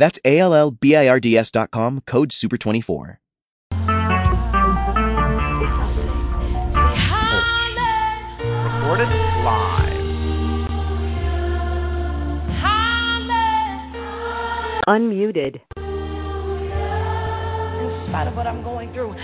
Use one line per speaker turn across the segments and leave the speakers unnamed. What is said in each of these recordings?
That's A-L-L-B-I-R-D-S dot com, code SUPER24.
Recorded live.
Unmuted.
in spite of what I'm going through.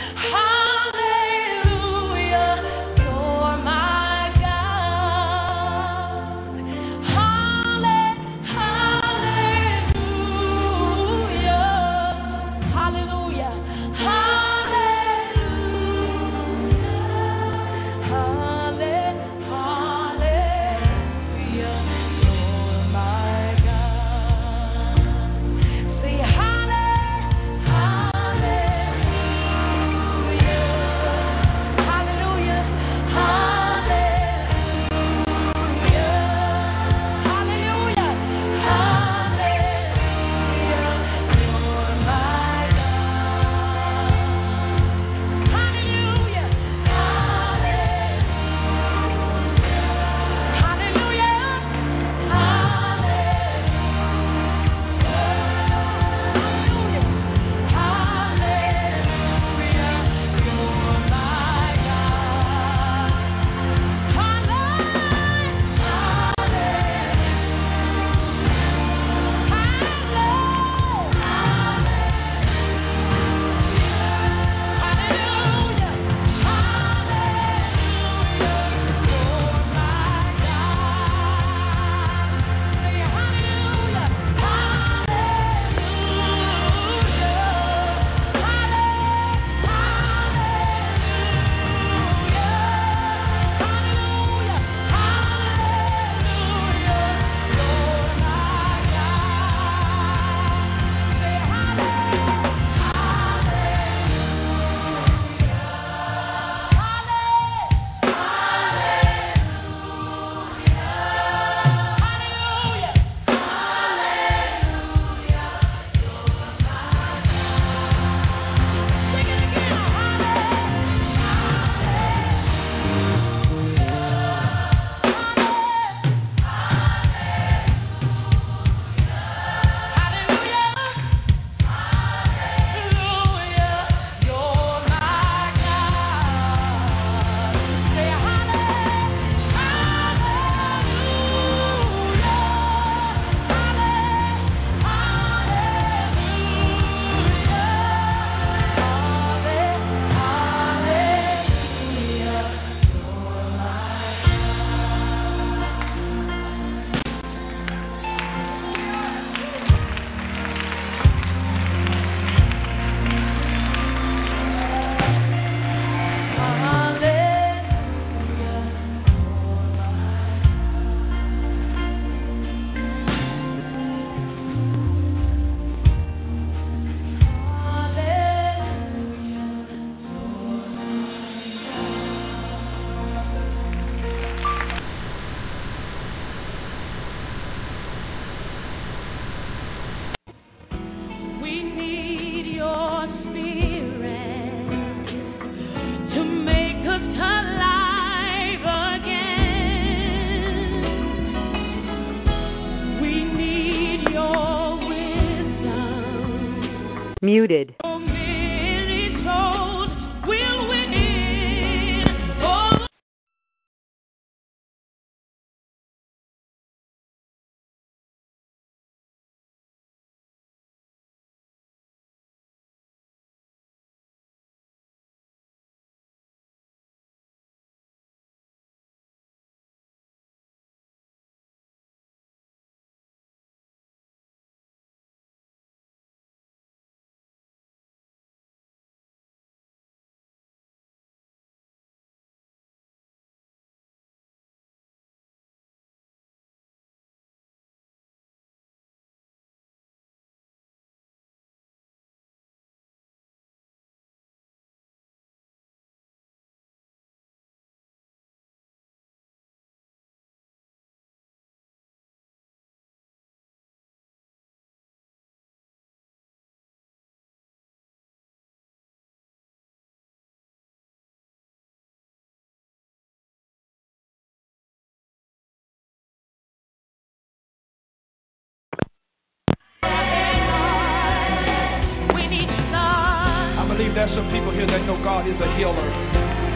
There's some people here that know God is a healer.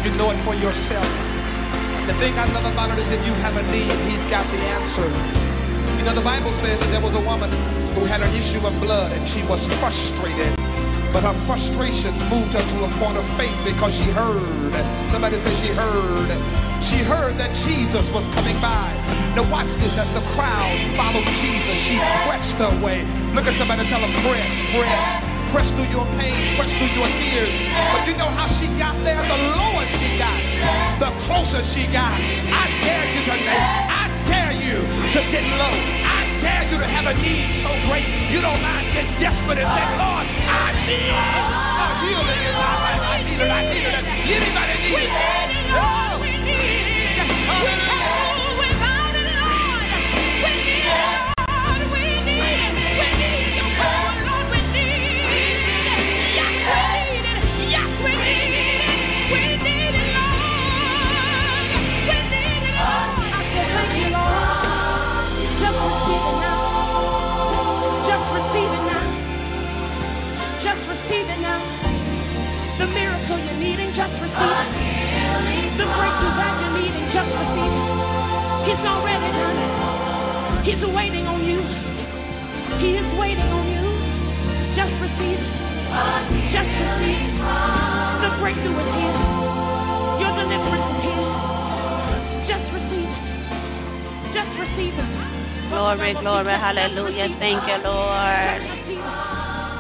You know it for yourself. The thing I love about it is if you have a need, He's got the answer. You know, the Bible says that there was a woman who had an issue of blood and she was frustrated. But her frustration moved her to a point of faith because she heard. Somebody say she heard. She heard that Jesus was coming by. Now watch this as the crowd followed Jesus. She pressed her way. Look at somebody tell her, press, press. Press through your pain, press through your tears. But you know how she got there? The lower she got, the closer she got. I dare you today. I dare you to get low. I dare you to have a need so great you don't mind get desperate and say, Lord, I need a healing in my life. I need it. I need it. Anybody need it?
Glory, glory, hallelujah. Thank you, Lord.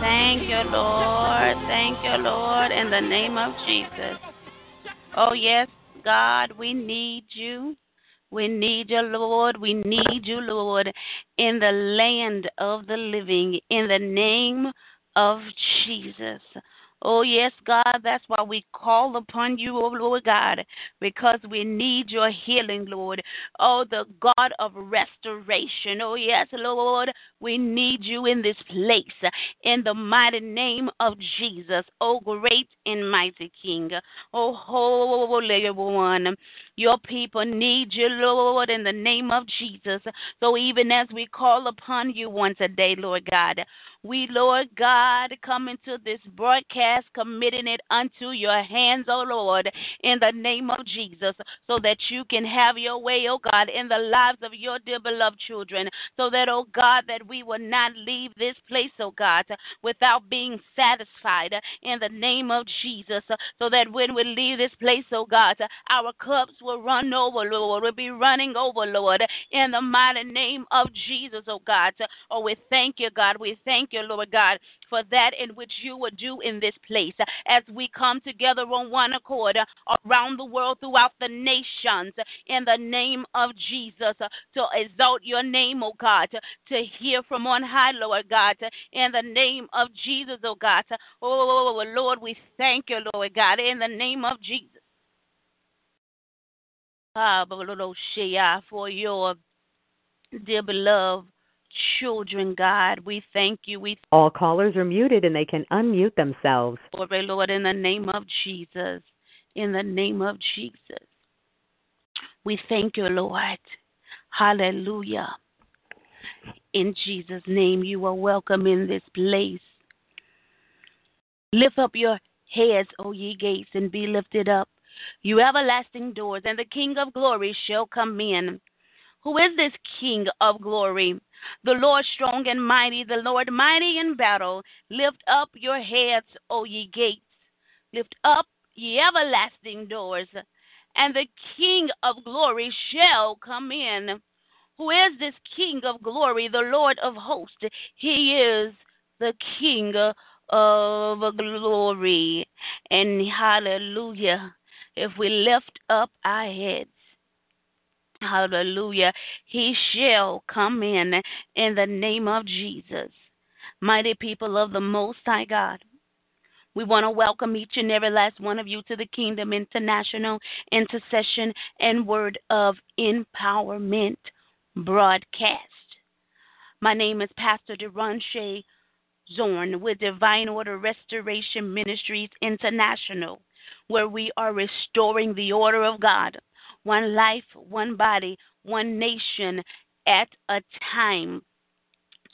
Thank you, Lord. Thank you, Lord, in the name of Jesus. Oh, yes, God, we need you. We need you, Lord. We need you, Lord, in the land of the living, in the name of Jesus. Oh, yes, God, that's why we call upon you, oh Lord God, because we need your healing, Lord. Oh, the God of restoration. Oh, yes, Lord, we need you in this place, in the mighty name of Jesus. Oh, great and mighty King. Oh, Holy One. Your people need you, Lord, in the name of Jesus. So even as we call upon you once a day, Lord God, we, Lord God, come into this broadcast, committing it unto your hands, O Lord, in the name of Jesus, so that you can have your way, O God, in the lives of your dear beloved children, so that, O God, that we will not leave this place, O God, without being satisfied in the name of Jesus, so that when we leave this place, O God, our cups will run over, Lord, We'll be running over, Lord, in the mighty name of Jesus, O God. Oh, we thank you, God. We thank you, Lord God, for that in which you would do in this place as we come together on one accord around the world throughout the nations in the name of Jesus to exalt your name, oh God, to hear from on high, Lord God, in the name of Jesus, oh God. Oh, Lord, we thank you, Lord God, in the name of Jesus. Ah, for your dear beloved children, God. We thank you. We
All callers are muted and they can unmute themselves.
Lord, Lord, in the name of Jesus. In the name of Jesus. We thank you, Lord. Hallelujah. In Jesus' name, you are welcome in this place. Lift up your heads, O ye gates, and be lifted up, you everlasting doors, and the King of glory shall come in. Who is this King of glory? The Lord strong and mighty, the Lord mighty in battle. Lift up your heads, O ye gates. Lift up ye everlasting doors, and the King of glory shall come in. Who is this King of glory? The Lord of hosts. He is the King of glory. And hallelujah. If we lift up our heads, hallelujah, he shall come in in the name of Jesus. Mighty people of the Most High God. We want to welcome each and every last one of you to the Kingdom International Intercession and Word of Empowerment broadcast. My name is Pastor Deronche Zorn with Divine Order Restoration Ministries International, where we are restoring the order of God, one life, one body, one nation at a time.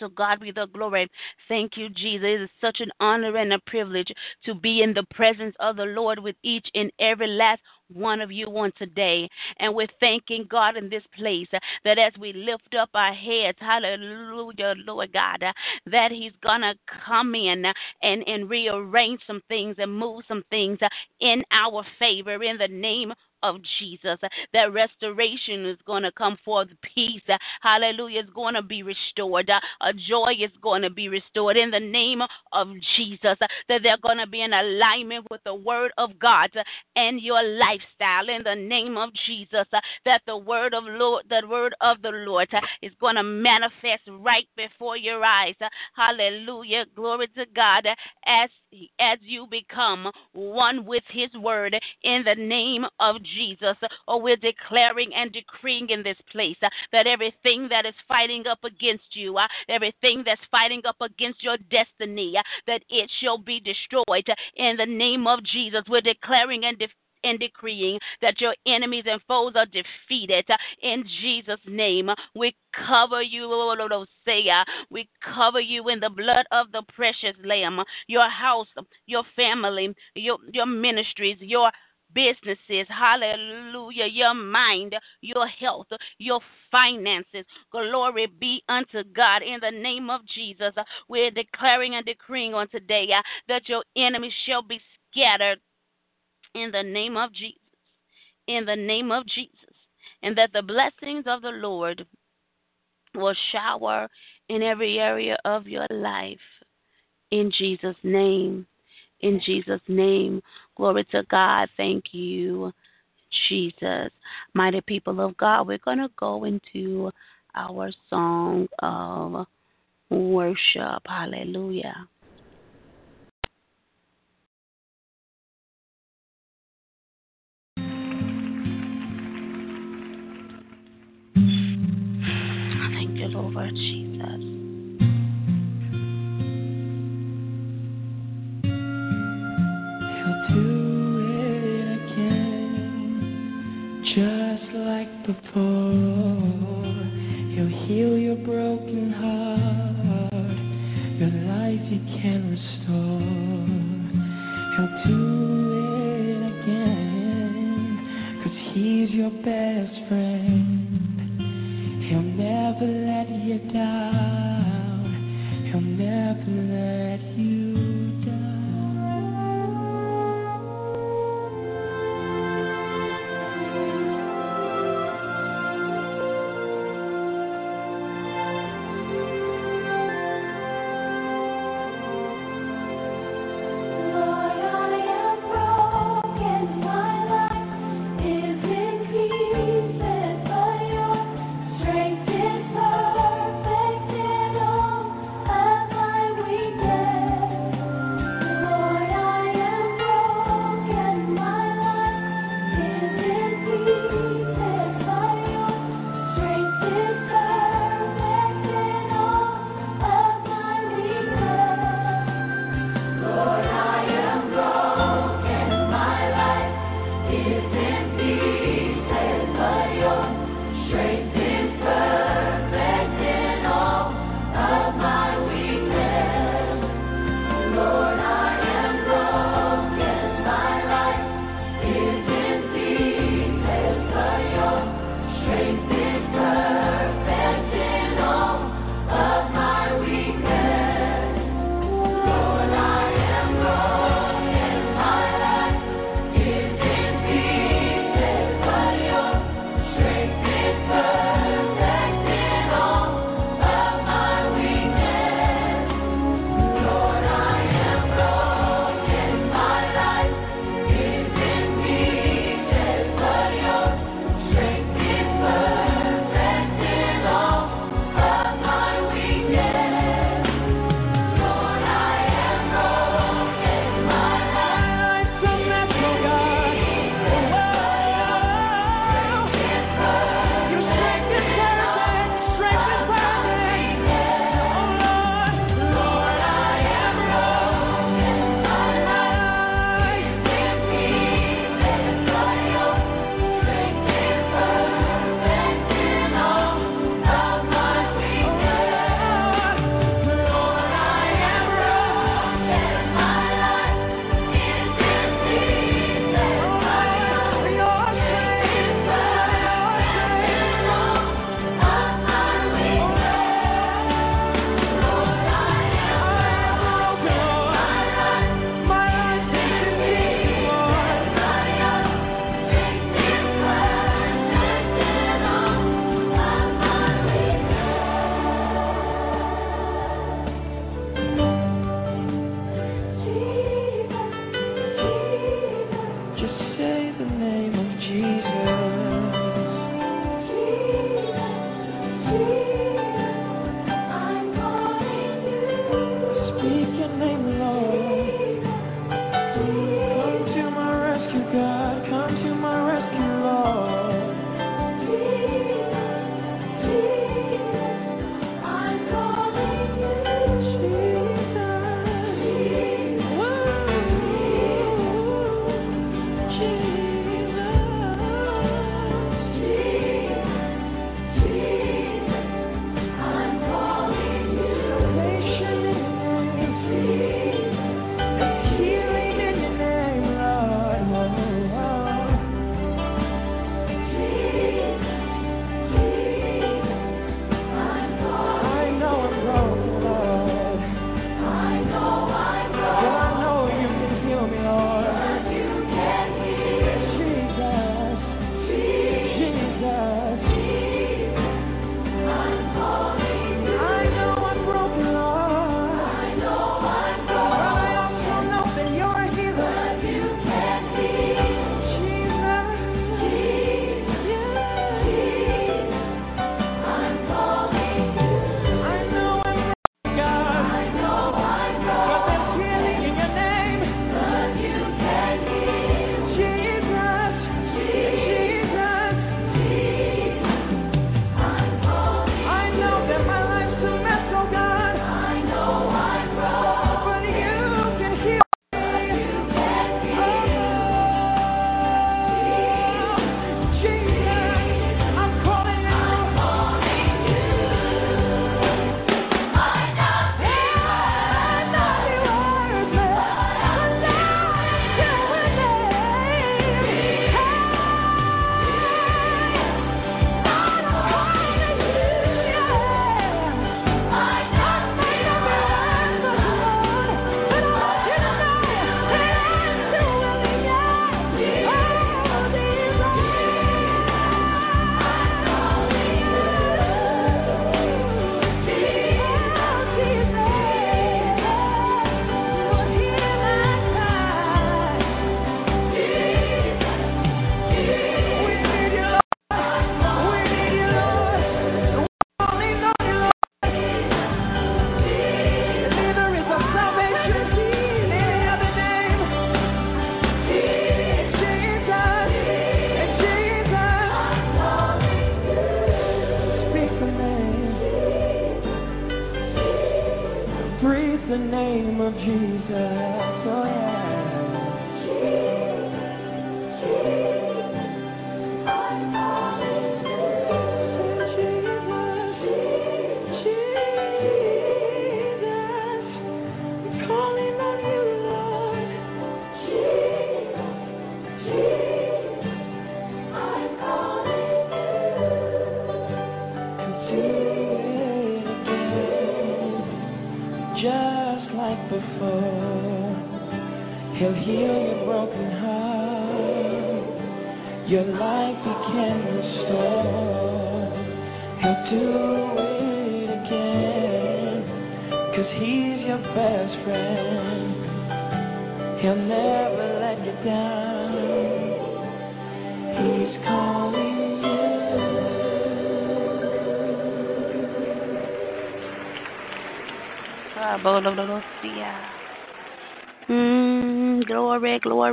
To God be the glory. Thank you, Jesus. It is such an honor and a privilege to be in the presence of the Lord with each and every last one of you on today. And we're thanking God in this place that as we lift up our heads, hallelujah, Lord God, that He's going to come in and, and rearrange some things and move some things in our favor in the name of Jesus. That restoration is going to come forth. Peace, hallelujah, is going to be restored. A joy is going to be restored in the name of Jesus. That they're going to be in alignment with the word of God and your lifestyle in the name of Jesus. That the word of Lord, the word of the Lord is going to manifest right before your eyes. Hallelujah. Glory to God as as you become one with his word in the name of Jesus. Oh, we're declaring and decreeing in this place uh, that everything that is fighting up against you, uh, everything that's fighting up against your destiny, uh, that it shall be destroyed in the name of Jesus. We're declaring and defending and decreeing that your enemies and foes are defeated in Jesus' name. We cover you, we cover you in the blood of the precious Lamb. Your house, your family, your your ministries, your businesses, hallelujah, your mind, your health, your finances. Glory be unto God in the name of Jesus. We're declaring and decreeing on today uh, that your enemies shall be scattered in the name of Jesus. In the name of Jesus. And that the blessings of the Lord will shower in every area of your life. In Jesus' name. In Jesus' name. Glory to God. Thank you, Jesus. Mighty people of God, we're going to go into our song of worship. Hallelujah.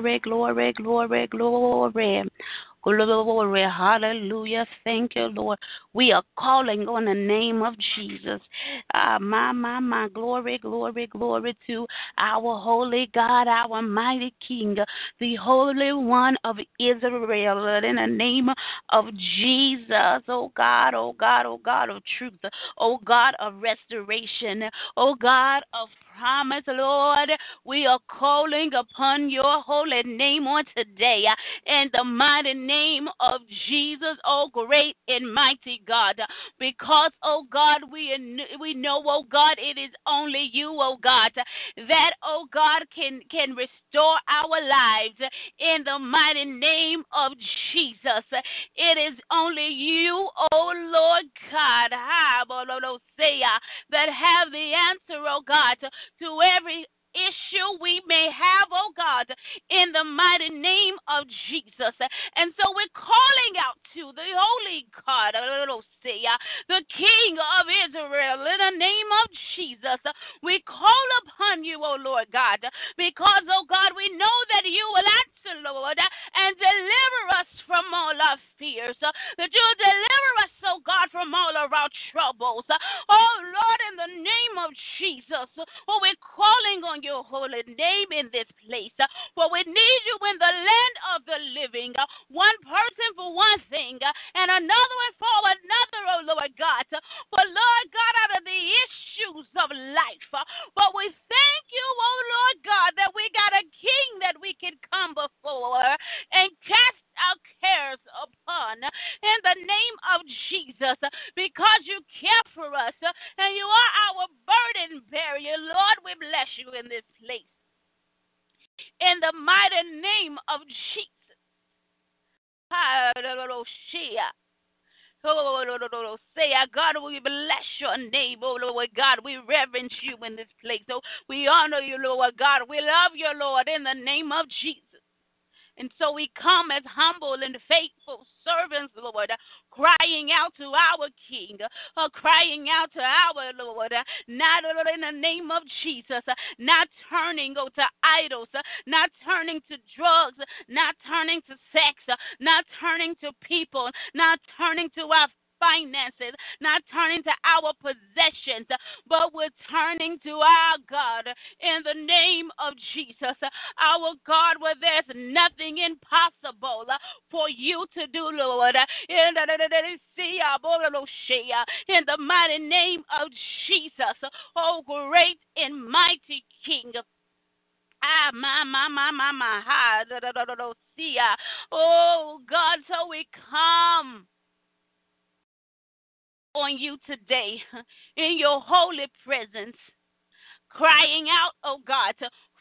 Glory, glory, glory, glory, glory. Hallelujah. Thank you, Lord. We are calling on the name of Jesus. Ah, my, my, my. Glory, glory, glory to our holy God, our mighty King, the Holy One of Israel. In the name of Jesus, oh God, oh God, oh God of truth, oh God of restoration, oh God of promise, Lord. We are calling upon your holy name on today uh, in the mighty name of Jesus, oh great and mighty God. Because, oh God, we we know, oh God, it is only you, oh God, that, oh God, can can restore our lives in the mighty name of Jesus. It is only you, oh Lord God, that have the answer, oh God, to every issue we may have, oh God, in the mighty name of Jesus. And so we're calling out to the Holy God, the King of Israel, in the name of Jesus. We call upon you, O Lord God, because, O God, we know that you will answer, Lord, and deliver us from all our fears, that you'll deliver us, oh God, from all of our troubles. Oh Lord, in the name of Jesus, oh, we're calling on your holy name in this place. Uh, For we need you in the land of the living. Uh, one person for one thing, uh, and another one for another, oh Lord God. For Lord God, out of the issues of life. But we thank you, oh Lord God, that we got a king that we can come before and cast our cares upon in the name of Jesus because you care for us and you are our burden bearer. Lord, we bless you in this place. In the mighty name of Jesus. Oh, say, God, we bless your name, oh Lord God. We reverence you in this place. Oh, we honor you, Lord God. We love you, Lord, in the name of Jesus. And so we come as humble and faithful servants, Lord, crying out to our King, uh, crying out to our Lord, uh, not in the name of Jesus, uh, not turning oh, to idols, uh, not turning to drugs, not turning to sex, uh, not turning to people, not turning to our finances, not turning to our possessions, but we're turning to our God in the name of Jesus. Our God, where there's nothing impossible for you to do, Lord. In the mighty name of Jesus, oh great and mighty King. Ah, my, my, my, my, my. Oh, God, so we come on you today in your holy presence, crying out, oh God,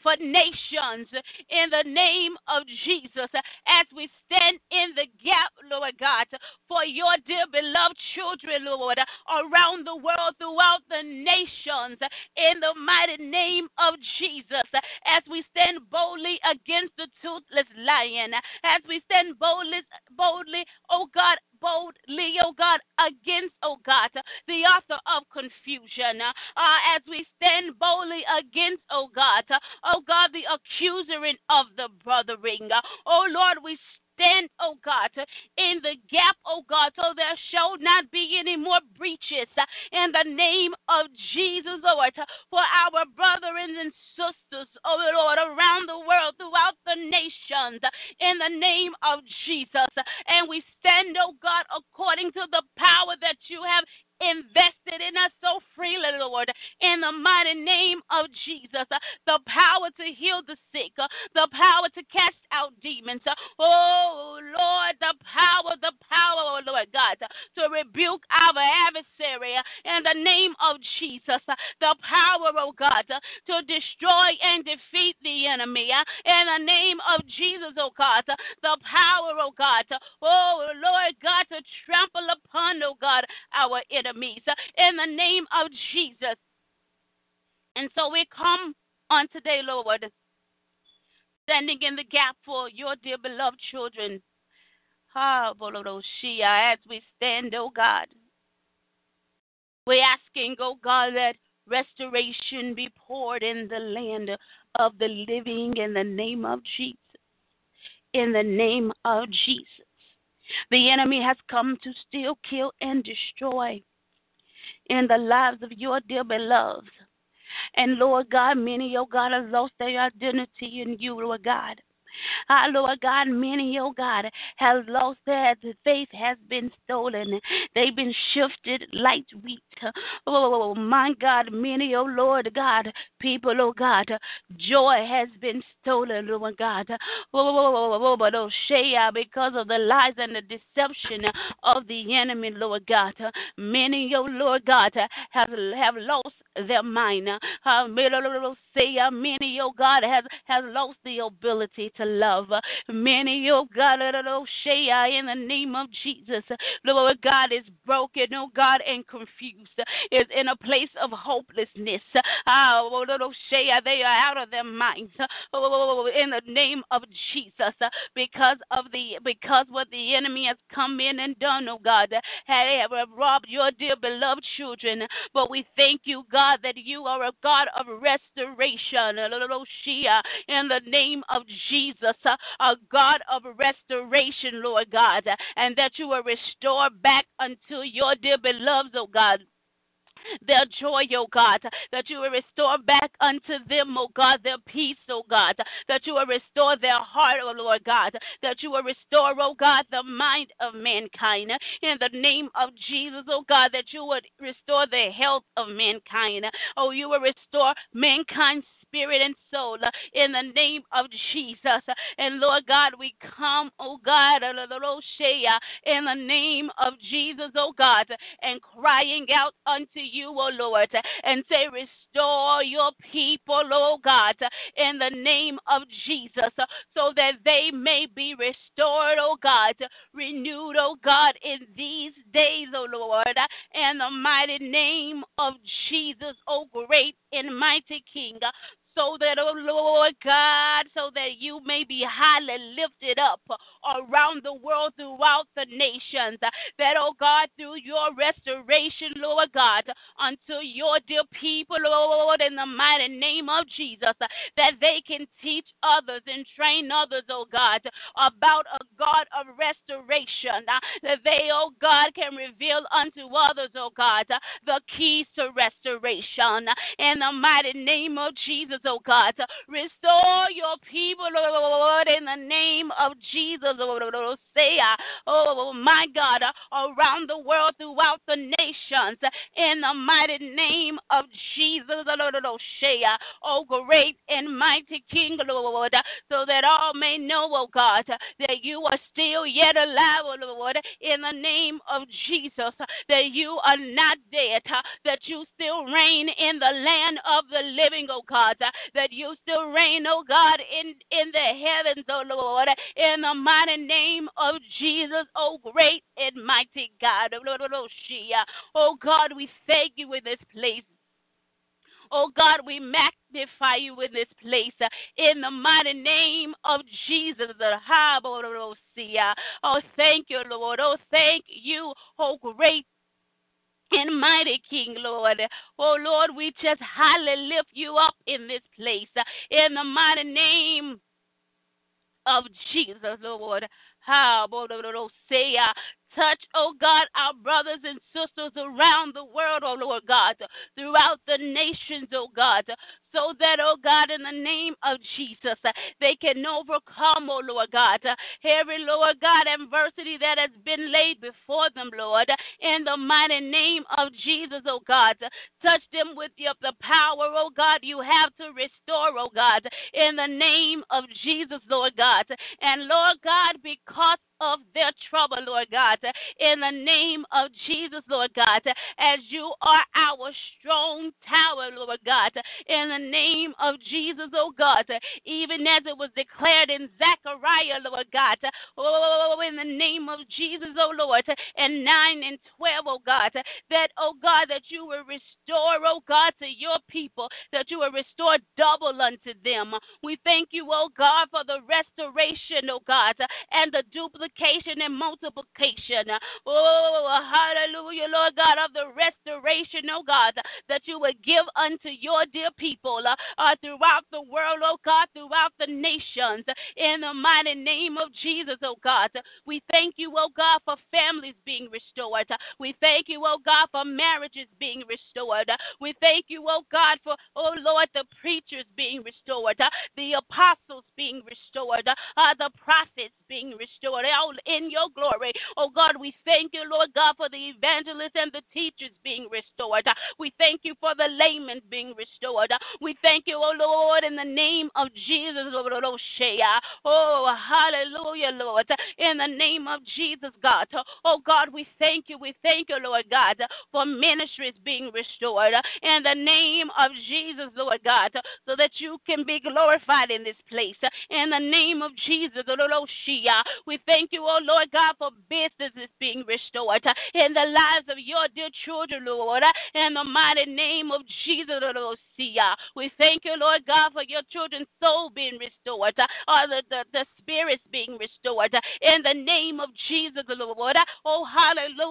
for nations in the name of Jesus as we stand in the gap, Lord God, for your dear beloved children, Lord, around the world, throughout the nations, in the mighty name of Jesus, as we stand boldly against the toothless lion, as we stand boldly, boldly, oh God, boldly, oh God, against, oh God, the author of confusion. Uh, as we stand boldly against, oh God, oh God, the accuser of the brothering. Oh Lord, we stand, oh God, in the gap, oh God, so there shall not be any more breaches uh, in the name of Jesus, oh Lord, for our brothers and sisters, oh Lord, around the world, throughout the nations, uh, in the name of Jesus. And we stand, oh God, according to the power that you have invested in us so freely, Lord, in the mighty name of Jesus. The power to heal the sick, the power to cast out demons. Oh, Lord, the power, the power, oh, Lord God, to rebuke our adversary in the name of Jesus. The power, oh God, to destroy and defeat the enemy. In the name of Jesus, oh God, the power, oh God, oh Lord God, to trample upon, oh God, our enemies. In the name of Jesus. And so we come on today, Lord, standing in the gap for your dear beloved children. Ah, as we stand, oh God. We're asking, oh God, that restoration be poured in the land of the living in the name of Jesus. In the name of Jesus. The enemy has come to steal, kill, and destroy in the lives of your dear beloved. And Lord God, many, oh God, have lost their identity in you, Lord God. Ah, Lord God, many, oh God, have lost their faith has been stolen. They've been shifted like wheat. Oh, my God, many, oh Lord God, people, oh God, joy has been stolen, Lord God. Oh, but oh, Shea, because of the lies and the deception of the enemy, Lord God. Many, oh Lord God, have, have lost their mind. Uh, many, oh God, has has lost the ability to love. Many, oh God, oh, oh, oh, say in the name of Jesus, Lord God is broken, oh God, and confused, is in a place of hopelessness. Ah, oh, say they are out of their minds. Oh, in the name of Jesus, because of the because what the enemy has come in and done, oh God, have robbed your dear beloved children. But we thank you. God, that you are a God of restoration. In the name of Jesus, Uh, a God of restoration, Lord God, and that you will restore back unto your dear beloved, oh God their joy, oh God, that you will restore back unto them, oh God, their peace, oh God, that you will restore their heart, oh Lord God, that you will restore, oh God, the mind of mankind in the name of Jesus, oh God, that you would restore the health of mankind. Oh, you will restore mankind's spirit and soul uh, in the name of Jesus. And Lord God, we come, oh God, in the name of Jesus, oh God, and crying out unto you, oh Lord, and say, Restore your people, oh God, in the name of Jesus, so that they may be restored, oh God, renewed, oh God, in these days, oh Lord, in the mighty name of Jesus, oh great and mighty King so that, oh Lord God, so that you may be highly lifted up around the world throughout the nations. Uh, that, oh God, through your restoration, Lord God, unto your dear people, Lord, in the mighty name of Jesus, uh, that they can teach others and train others, oh God, about a God of restoration. Uh, that they, oh God, can reveal unto others, oh God, the keys to restoration. In the mighty name of Jesus, oh God. Restore your people, Lord, in the name of Jesus. Say, uh, oh my God, uh, around the world, throughout the nations, in the mighty name of Jesus. Uh, oh, great and mighty King, Lord, so that all may know, oh God, that you are still yet alive, oh Lord, in the name of Jesus, that you are not dead, that you still reign in the land of the living, oh God, that you still reign, oh God, in, in the heavens, oh Lord, in the mighty name of Jesus, oh great and mighty God. Lord Shia. Oh God, we thank you in this place. Oh God, we magnify you in this place uh, in the mighty name of Jesus. Oh, thank you, Lord. Oh, thank you, oh great and mighty King, Lord. Oh, Lord, we just highly lift you up in this place in the mighty name of Jesus, Lord. How, say, uh, touch, oh God, our brothers and sisters around the world, oh Lord God, throughout the nations, oh God, so that, oh God, in the name of Jesus, they can overcome, oh Lord God, every, Lord God, adversity that has been laid before them, Lord, in the mighty name of Jesus, oh God. Touch them with the, the power, oh God, you have to restore, oh God, in the name of Jesus, Lord God. And Lord God, because of their trouble, Lord God. In the name of Jesus, Lord God, as you are our strong tower, Lord God. In the name of Jesus, oh God, even as it was declared in Zechariah, Lord God. Oh, in the name of Jesus, oh Lord, and 9 and 12, oh God, that, oh God, that you will restore, oh God, to your people, that you will restore double unto them. We thank you, oh God, for the restoration, oh God, and the duplication and multiplication. Oh, hallelujah, Lord God, of the restoration, oh God, that you would give unto your dear people uh, throughout the world, oh God, throughout the nations. In the mighty name of Jesus, oh God, we thank you, oh God, for families being restored. We thank you, oh God, for marriages being restored. We thank you, oh God, for, oh Lord, the preachers being restored, the apostles being restored, uh, the prophets being restored, in your glory. Oh God, we thank you, Lord God, for the evangelists and the teachers being restored. We thank you for the laymen being restored. We thank you, oh Lord, in the name of Jesus. Oh, hallelujah, Lord. In the name of Jesus, God. Oh God, we thank you. We thank you, Lord God, for ministries being restored. In the name of Jesus, Lord God, so that you can be glorified in this place. In the name of Jesus, oh, we thank you, oh Lord God, for businesses being restored uh, in the lives of your dear children, Lord. Uh, in the mighty name of Jesus, oh, uh, we thank you, Lord God, for your children's soul being restored, or the, the, the spirits being restored. In the name of Jesus, Lord. Oh,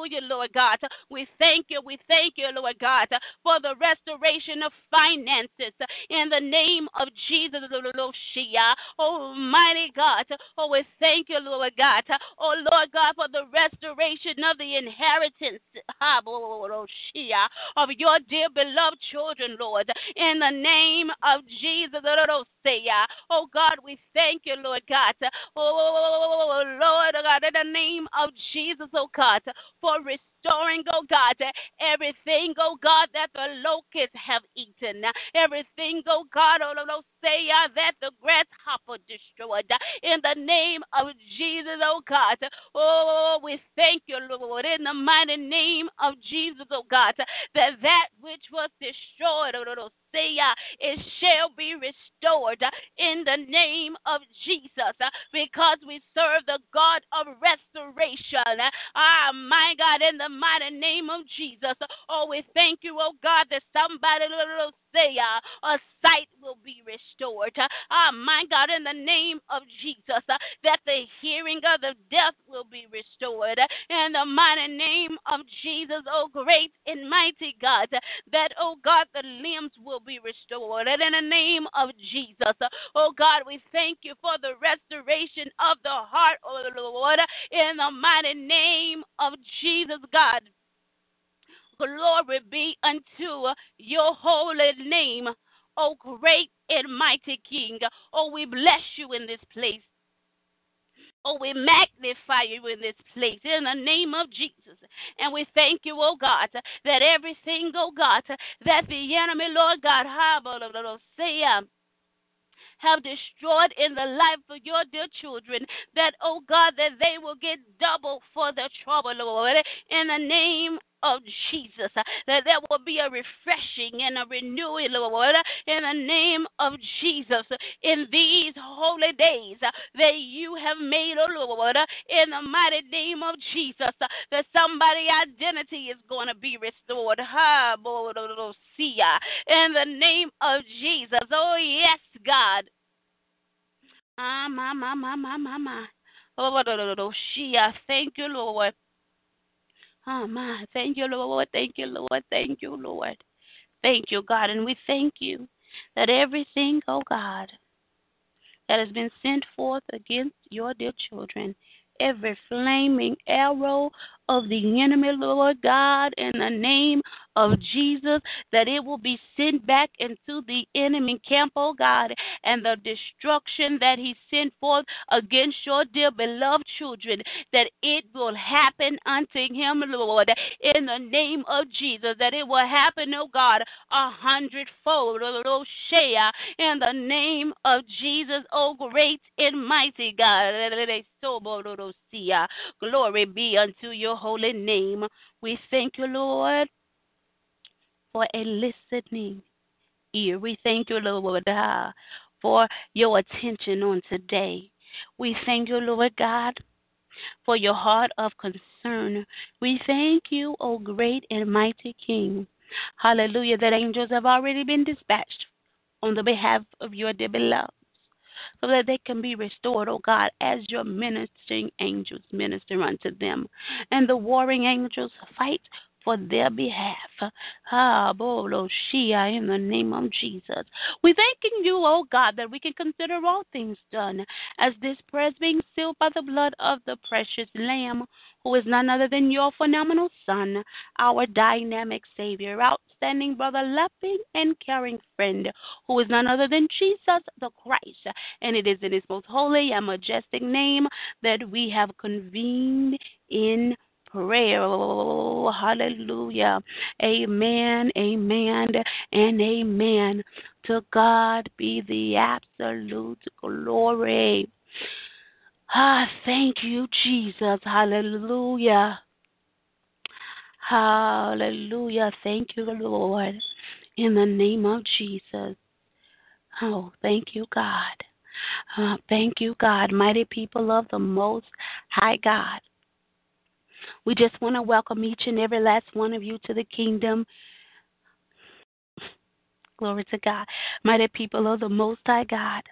hallelujah, Lord God. We thank you, we thank you, Lord God, for the restoration of finances. In the name of Jesus, Almighty God. Oh, we thank you, Lord God. Oh, Lord God, for the restoration of the inheritance of your dear beloved children, Lord. In the name of Jesus, oh God, we thank you, Lord God. Oh Lord, God, in the name of Jesus, oh God, for restoring restoring, oh God, everything, oh God, that the locusts have eaten, everything, oh God, oh Lord, say uh, that the grasshopper destroyed. In the name of Jesus, oh God, oh, we thank you, Lord, in the mighty name of Jesus, oh God, that that which was destroyed, oh Lord, uh, Uh, it shall be restored uh, in the name of Jesus uh, because we serve the God of restoration. Ah, my God, in the mighty name of Jesus. Oh, we thank you, oh God, that somebody will say uh, a sight will be restored. Ah, my God, in the name of Jesus, uh, that the hearing of the deaf will be restored. In the mighty name of Jesus, oh great and mighty God, that, oh God, the limbs will be restored. And in the name of Jesus, oh God, we thank you for the restoration of the heart, oh Lord, in the mighty name of Jesus, God. Glory be unto your holy name, O great and mighty King. Oh, we bless you in this place. Oh, we magnify you in this place in the name of Jesus. And we thank you, oh God, that everything, oh God, that the enemy, Lord God, say, um, have destroyed in the life of your dear children, that, oh God, that they will get double for their trouble, Lord, in the name of Jesus, uh, that there will be a refreshing and a renewing, Lord, in the name of Jesus, in these holy days uh, that you have made, oh Lord, in the mighty name of Jesus, uh, that somebody's identity is going to be restored. In the name of Jesus. Oh, yes, God. Ah, my, my, my, my, my, my. Thank you, Lord. Oh, my. Thank you, Lord. Thank you, Lord. Thank you, Lord. Thank you, God. And we thank you that everything, oh God, that has been sent forth against your dear children, every flaming arrow of the enemy, Lord God, in the name of Jesus, that it will be sent back into the enemy camp, oh God, and the destruction that he sent forth against your dear beloved children, that it will happen unto him, Lord, in the name of Jesus, that it will happen, oh God, a hundredfold, oh Shea, in the name of Jesus, oh great and mighty God. Glory be unto your holy name. We thank you, Lord for a listening ear. We thank you, Lord, uh, for your attention on today. We thank you, Lord God, for your heart of concern. We thank you, O great and mighty King. Hallelujah, that angels have already been dispatched on the behalf of your dear beloved so that they can be restored, oh God, as your ministering angels minister unto them. And the warring angels fight for their behalf. Ah, Shia, in the name of Jesus. We thanking you, oh God, that we can consider all things done as this prayer is being sealed by the blood of the precious Lamb, who is none other than your phenomenal Son, our dynamic Savior, outstanding brother, loving and caring friend, who is none other than Jesus the Christ. And it is in his most holy and majestic name that we have convened in prayer. hallelujah. Amen, amen, and amen. To God be the absolute glory. Ah, thank you, Jesus. Hallelujah. Hallelujah. Thank you, Lord. In the name of Jesus. Oh, thank you, God. Uh, thank you, God. Mighty people of the Most High God. We just want to welcome each and every last one of you to the kingdom. Glory to God. Mighty people of the Most High God.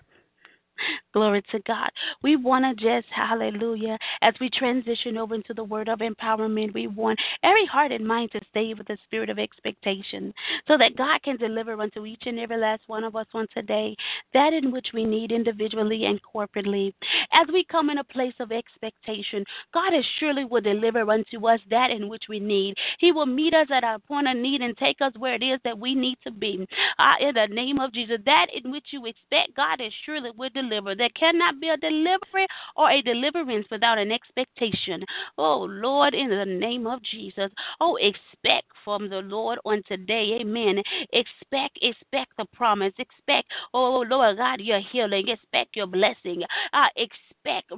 Glory to God. We want to just, hallelujah, as we transition over into the word of empowerment, we want every heart and mind to stay with the spirit of expectation so that God can deliver unto each and every last one of us on today that in which we need individually and corporately. As we come in a place of expectation, God is surely will deliver unto us that in which we need. He will meet us at our point of need and take us where it is that we need to be. Uh, in the name of Jesus, that in which you expect, God is surely will deliver There cannot be a delivery or a deliverance without an expectation. Oh, Lord, in the name of Jesus. Oh, expect from the Lord on today. Amen. Expect, expect the promise. Expect, oh, Lord God, your healing. Expect your blessing. Uh, expect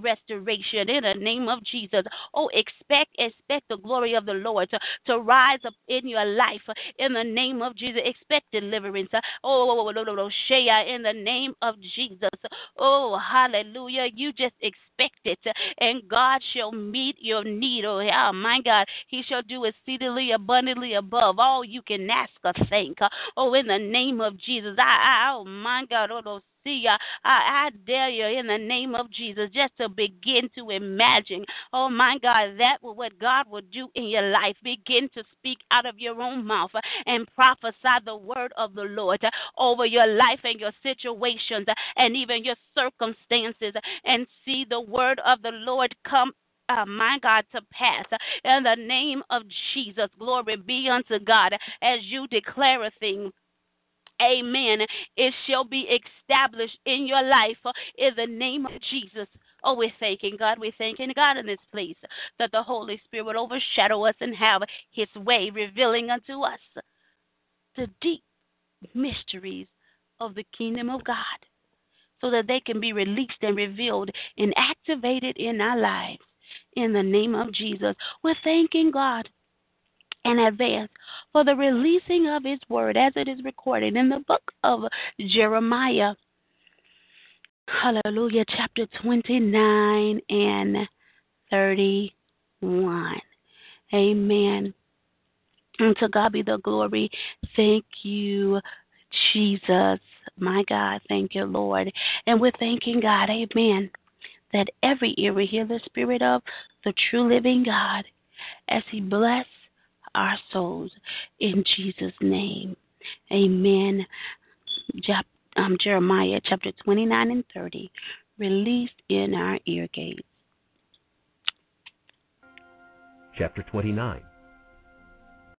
restoration in the name of Jesus. Oh, expect, expect the glory of the Lord to, to rise up in your life in the name of Jesus. Expect deliverance. Oh, in the name of Jesus. Oh, hallelujah. You just expect it, and God shall meet your need. Oh, oh my God. He shall do exceedingly abundantly above all you can ask or think. Oh, in the name of Jesus. I, I oh, my God. Oh, those see. Uh, I, I dare you in the name of Jesus just to begin to imagine, oh my God, that what God will do in your life. Begin to speak out of your own mouth uh, and prophesy the word of the Lord uh, over your life and your situations and even your circumstances and see the word of the Lord come uh, my God, to pass. In the name of Jesus, glory be unto God as you declare a thing Amen. It shall be established in your life in the name of Jesus. Oh, we're thanking God. We're thanking God in this place that the Holy Spirit would overshadow us and have His way, revealing unto us the deep mysteries of the kingdom of God so that they can be released and revealed and activated in our lives. In the name of Jesus, we're thanking God in advance for the releasing of his word as it is recorded in the book of Jeremiah. Hallelujah, chapter 29 and 31. Amen. And to God be the glory. Thank you, Jesus. My God, thank you, Lord. And we're thanking God, amen, that every ear will hear the Spirit of the true living God as He bless our souls in Jesus' name. Amen. Um, Jeremiah chapter 29 and 30, released in our ear gates.
chapter 29.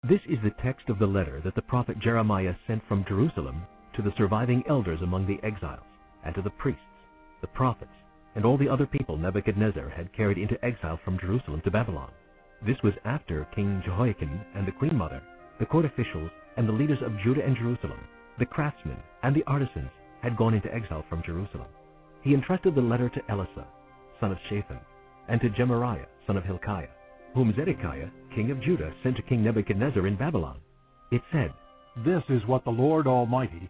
This is the text of the letter that the prophet Jeremiah sent from Jerusalem to the surviving elders among the exiles, and to the priests, the prophets, and all the other people Nebuchadnezzar had carried into exile from Jerusalem to Babylon. This was after King Jehoiakim and the queen mother, the court officials, and the leaders of Judah and Jerusalem, the craftsmen, and the artisans had gone into exile from Jerusalem. He entrusted the letter to Elasah, son of Shaphan, and to Gemariah, son of Hilkiah, whom Zedekiah, king of Judah, sent to King Nebuchadnezzar in Babylon. It said,
This is what the Lord Almighty,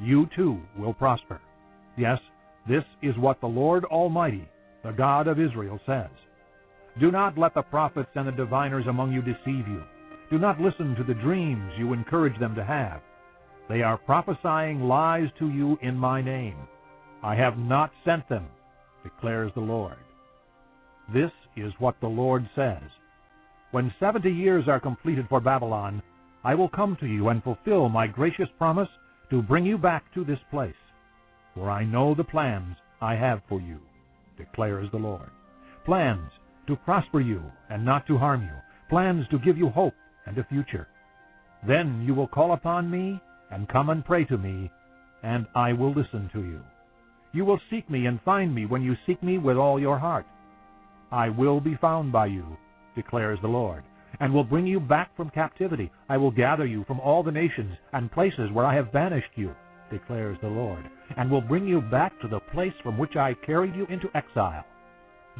you too will prosper. Yes, this is what the Lord Almighty, the God of Israel, says. Do not let the prophets and the diviners among you deceive you. Do not listen to the dreams you encourage them to have. They are prophesying lies to you in my name. I have not sent them, declares the Lord. This is what the Lord says. When seventy years are completed for Babylon, I will come to you and fulfill my gracious promise to bring you back to this place. For I know the plans I have for you, declares the Lord. Plans to prosper you and not to harm you, plans to give you hope and a future. Then you will call upon me and come and pray to me, and I will listen to you. You will seek me and find me when you seek me with all your heart. I will be found by you, declares the Lord, and will bring you back from captivity. I will gather you from all the nations and places where I have banished you, declares the Lord, and will bring you back to the place from which I carried you into exile.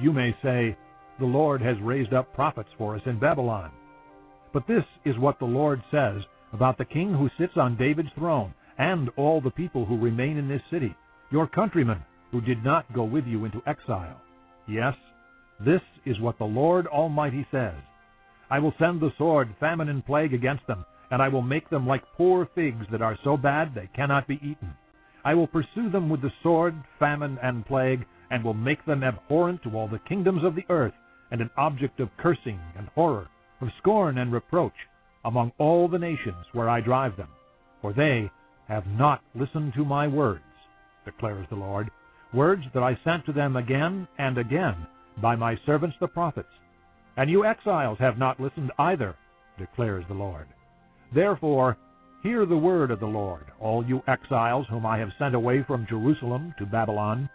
You may say, The Lord has raised up prophets for us in Babylon. But this is what the Lord says about the king who sits on David's throne, and all the people who remain in this city, your countrymen who did not go with you into exile. Yes, this is what the Lord Almighty says. I will send the sword, famine, and plague against them, and I will make them like poor figs that are so bad they cannot be eaten. I will pursue them with the sword, famine, and plague, and will make them abhorrent to all the kingdoms of the earth, and an object of cursing and horror, of scorn and reproach, among all the nations where I drive them. For they have not listened to my words, declares the Lord, words that I sent to them again and again by my servants the prophets. And you exiles have not listened either, declares the Lord. Therefore, hear the word of the Lord, all you exiles whom I have sent away from Jerusalem to Babylon.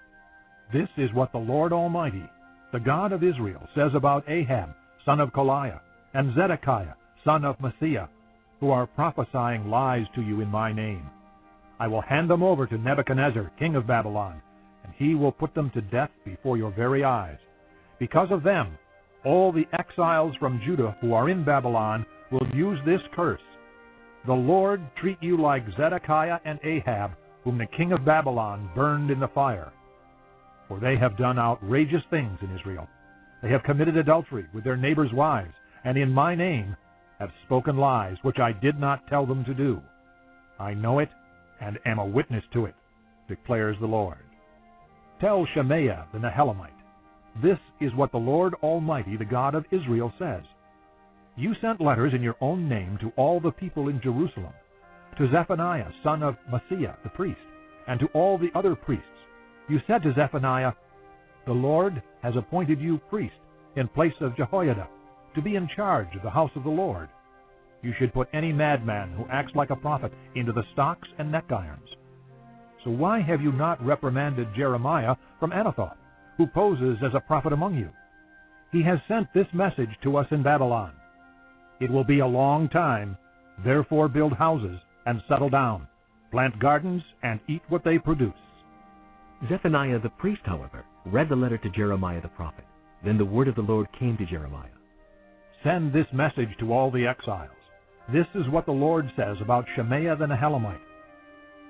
This is what the Lord Almighty, the God of Israel, says about Ahab, son of Kolaiah, and Zedekiah, son of Maaseiah, who are prophesying lies to you in my name. I will hand them over to Nebuchadnezzar, king of Babylon, and he will put them to death before your very eyes. Because of them, all the exiles from Judah who are in Babylon will use this curse. The Lord treat you like Zedekiah and Ahab, whom the king of Babylon burned in the fire. For they have done outrageous things in Israel. They have committed adultery with their neighbors' wives, and in my name have spoken lies which I did not tell them to do. I know it and am a witness to it, declares the Lord. Tell Shemaiah the Nehelamite, this is what the Lord Almighty, the God of Israel, says. You sent letters in your own name to all the people in Jerusalem, to Zephaniah, son of Maaseiah, the priest, and to all the other priests. You said to Zephaniah, The Lord has appointed you priest in place of Jehoiada, to be in charge of the house of the Lord. You should put any madman who acts like a prophet into the stocks and neck irons. So why have you not reprimanded Jeremiah from Anathoth, who poses as a prophet among you? He has sent this message to us in Babylon. It will be a long time, therefore build houses and settle down, plant gardens and eat what they produce.
Zephaniah the priest, however, read the letter to Jeremiah the prophet. Then the word of the Lord came to Jeremiah.
Send this message to all the exiles. This is what the Lord says about Shemaiah the Nehelamite.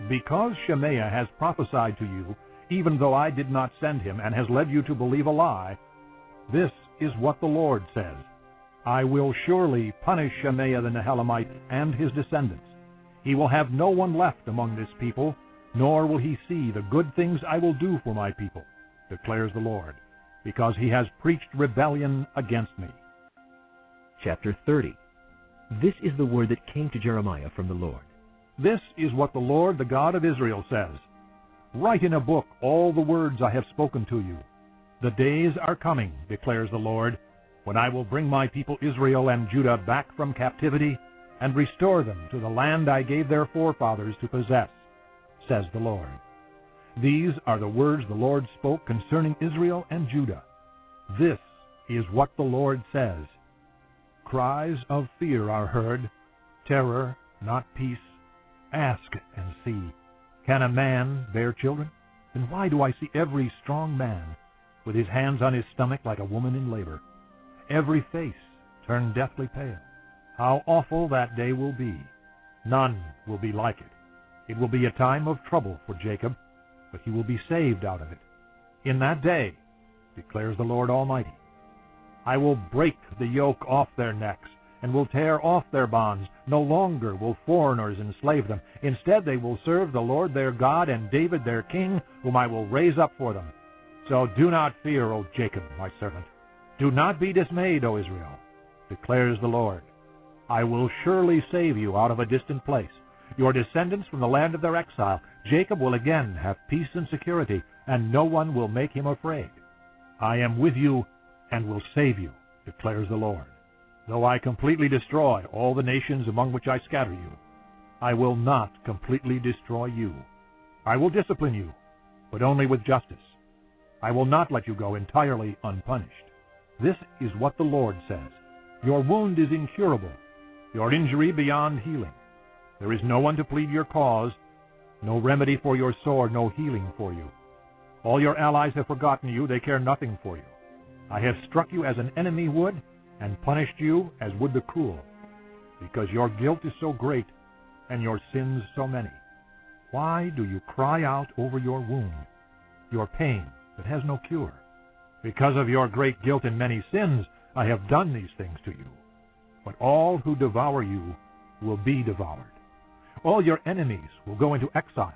Because Shemaiah has prophesied to you, even though I did not send him, and has led you to believe a lie, this is what the Lord says. I will surely punish Shemaiah the Nehelamite and his descendants. He will have no one left among this people, nor will he see the good things I will do for my people, declares the Lord, because he has preached rebellion against me.
Chapter 30 This is the word that came to Jeremiah from the Lord.
This is what the Lord, the God of Israel, says Write in a book all the words I have spoken to you. The days are coming, declares the Lord, when I will bring my people Israel and Judah back from captivity and restore them to the land I gave their forefathers to possess, says the Lord. These are the words the Lord spoke concerning Israel and Judah. This is what the Lord says Cries of fear are heard, terror, not peace. Ask and see. Can a man bear children? Then why do I see every strong man with his hands on his stomach like a woman in labor? Every face turned deathly pale. How awful that day will be! None will be like it. It will be a time of trouble for Jacob, but he will be saved out of it. In that day, declares the Lord Almighty, I will break the yoke off their necks and will tear off their bonds. No longer will foreigners enslave them. Instead, they will serve the Lord their God and David their king, whom I will raise up for them. So do not fear, O Jacob, my servant. Do not be dismayed, O Israel, declares the Lord. I will surely save you out of a distant place, your descendants from the land of their exile. Jacob will again have peace and security, and no one will make him afraid. I am with you and will save you, declares the Lord. Though I completely destroy all the nations among which I scatter you, I will not completely destroy you. I will discipline you, but only with justice. I will not let you go entirely unpunished. This is what the Lord says. Your wound is incurable, your injury beyond healing. There is no one to plead your cause, no remedy for your sore, no healing for you. All your allies have forgotten you, they care nothing for you. I have struck you as an enemy would, and punished you as would the cruel, because your guilt is so great, and your sins so many. Why do you cry out over your wound, your pain that has no cure? Because of your great guilt and many sins, I have done these things to you but all who devour you will be devoured. All your enemies will go into exile.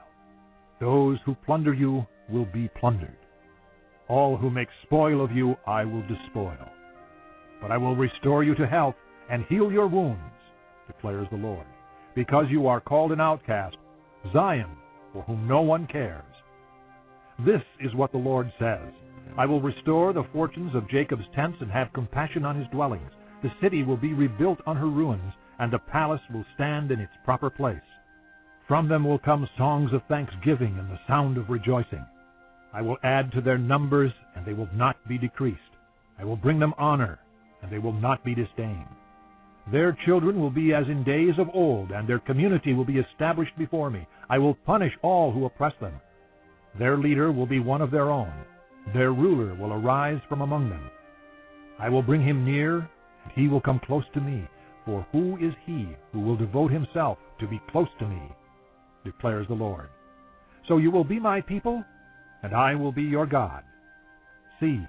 Those who plunder you will be plundered. All who make spoil of you I will despoil. But I will restore you to health and heal your wounds, declares the Lord, because you are called an outcast, Zion, for whom no one cares. This is what the Lord says I will restore the fortunes of Jacob's tents and have compassion on his dwellings. The city will be rebuilt on her ruins, and the palace will stand in its proper place. From them will come songs of thanksgiving and the sound of rejoicing. I will add to their numbers, and they will not be decreased. I will bring them honor, and they will not be disdained. Their children will be as in days of old, and their community will be established before me. I will punish all who oppress them. Their leader will be one of their own. Their ruler will arise from among them. I will bring him near and he will come close to me. For who is he who will devote himself to be close to me? declares the Lord. So you will be my people, and I will be your God. See,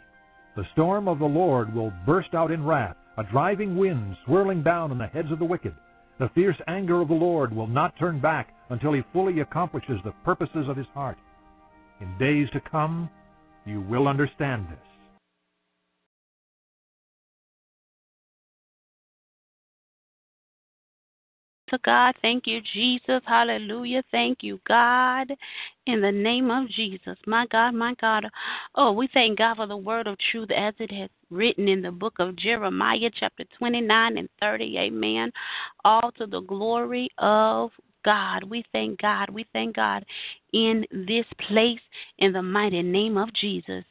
the storm of the Lord will burst out in wrath, a driving wind swirling down on the heads of the wicked. The fierce anger of the Lord will not turn back until he fully accomplishes the purposes of his heart. In days to come, you will understand this.
To God. Thank you, Jesus. Hallelujah. Thank you, God. In the name of Jesus. My God, my God. Oh, we thank God for the word of truth as it has written in the book of Jeremiah, chapter 29 and 30. Amen. All to the glory of God. We thank God. We thank God in this place in the mighty name of Jesus.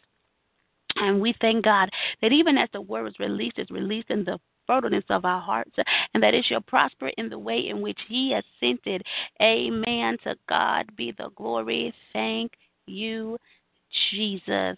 And we thank God that even as the word was released, it's released in the fertileness of our hearts, and that it shall prosper in the way in which He has sent it. Amen. To God be the glory. Thank you, Jesus.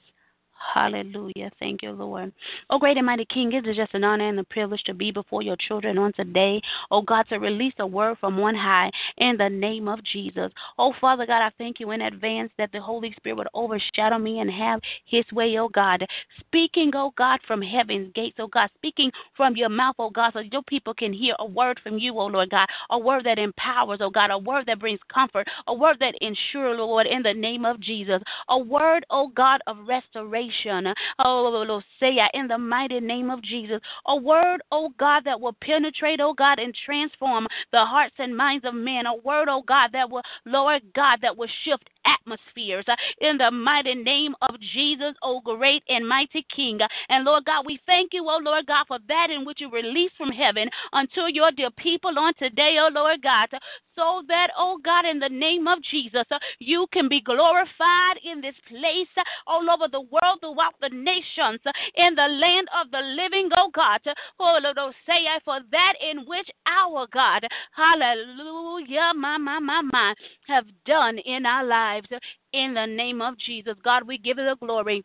Hallelujah. Thank you, Lord. Oh, great and mighty King, it is just an honor and a privilege to be before your children on today. Oh, God, to release a word from one high in the name of Jesus. Oh, Father God, I thank you in advance that the Holy Spirit would overshadow me and have his way, oh God. Speaking, oh God, from heaven's gates, oh God. Speaking from your mouth, oh God, so your people can hear a word from you, oh Lord God. A word that empowers, oh God. A word that brings comfort. A word that ensures, oh, Lord, in the name of Jesus. A word, oh God, of restoration salvation. Oh, say in the mighty name of Jesus. A word, oh God, that will penetrate, oh God, and transform the hearts and minds of men. A word, oh God, that will, Lord God, that will shift atmospheres uh, in the mighty name of Jesus, O great and mighty King. And Lord God, we thank you, O Lord God, for that in which you release from heaven unto your dear people on today, O Lord God, so that, oh God, in the name of Jesus, uh, you can be glorified in this place uh, all over the world, throughout the nations, in the land of the living, oh God. Oh oh, say for that in which our God, hallelujah, my, my, my, my, have done in our lives lives in the name of Jesus. God, we give you the glory.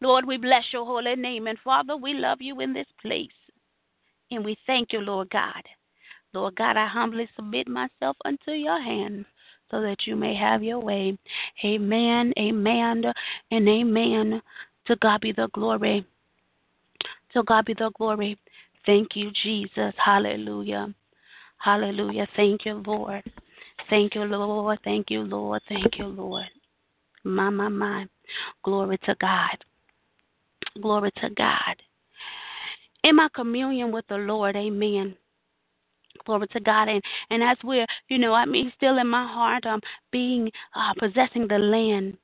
Lord, we bless your holy name. And Father, we love you in this place. And we thank you, Lord God. Lord God, I humbly submit myself unto your hands so that you may have your way. Amen, amen, and amen. To God be the glory. To God be the glory. Thank you, Jesus. Hallelujah. Hallelujah. Thank you, Lord. Thank you, Lord. Thank you, Lord. Thank you, Lord. My, my, my. Glory to God. Glory to God. In my communion with the Lord, amen. Glory to God. And and as we're, you know, I mean, still in my heart, um, being uh, possessing the land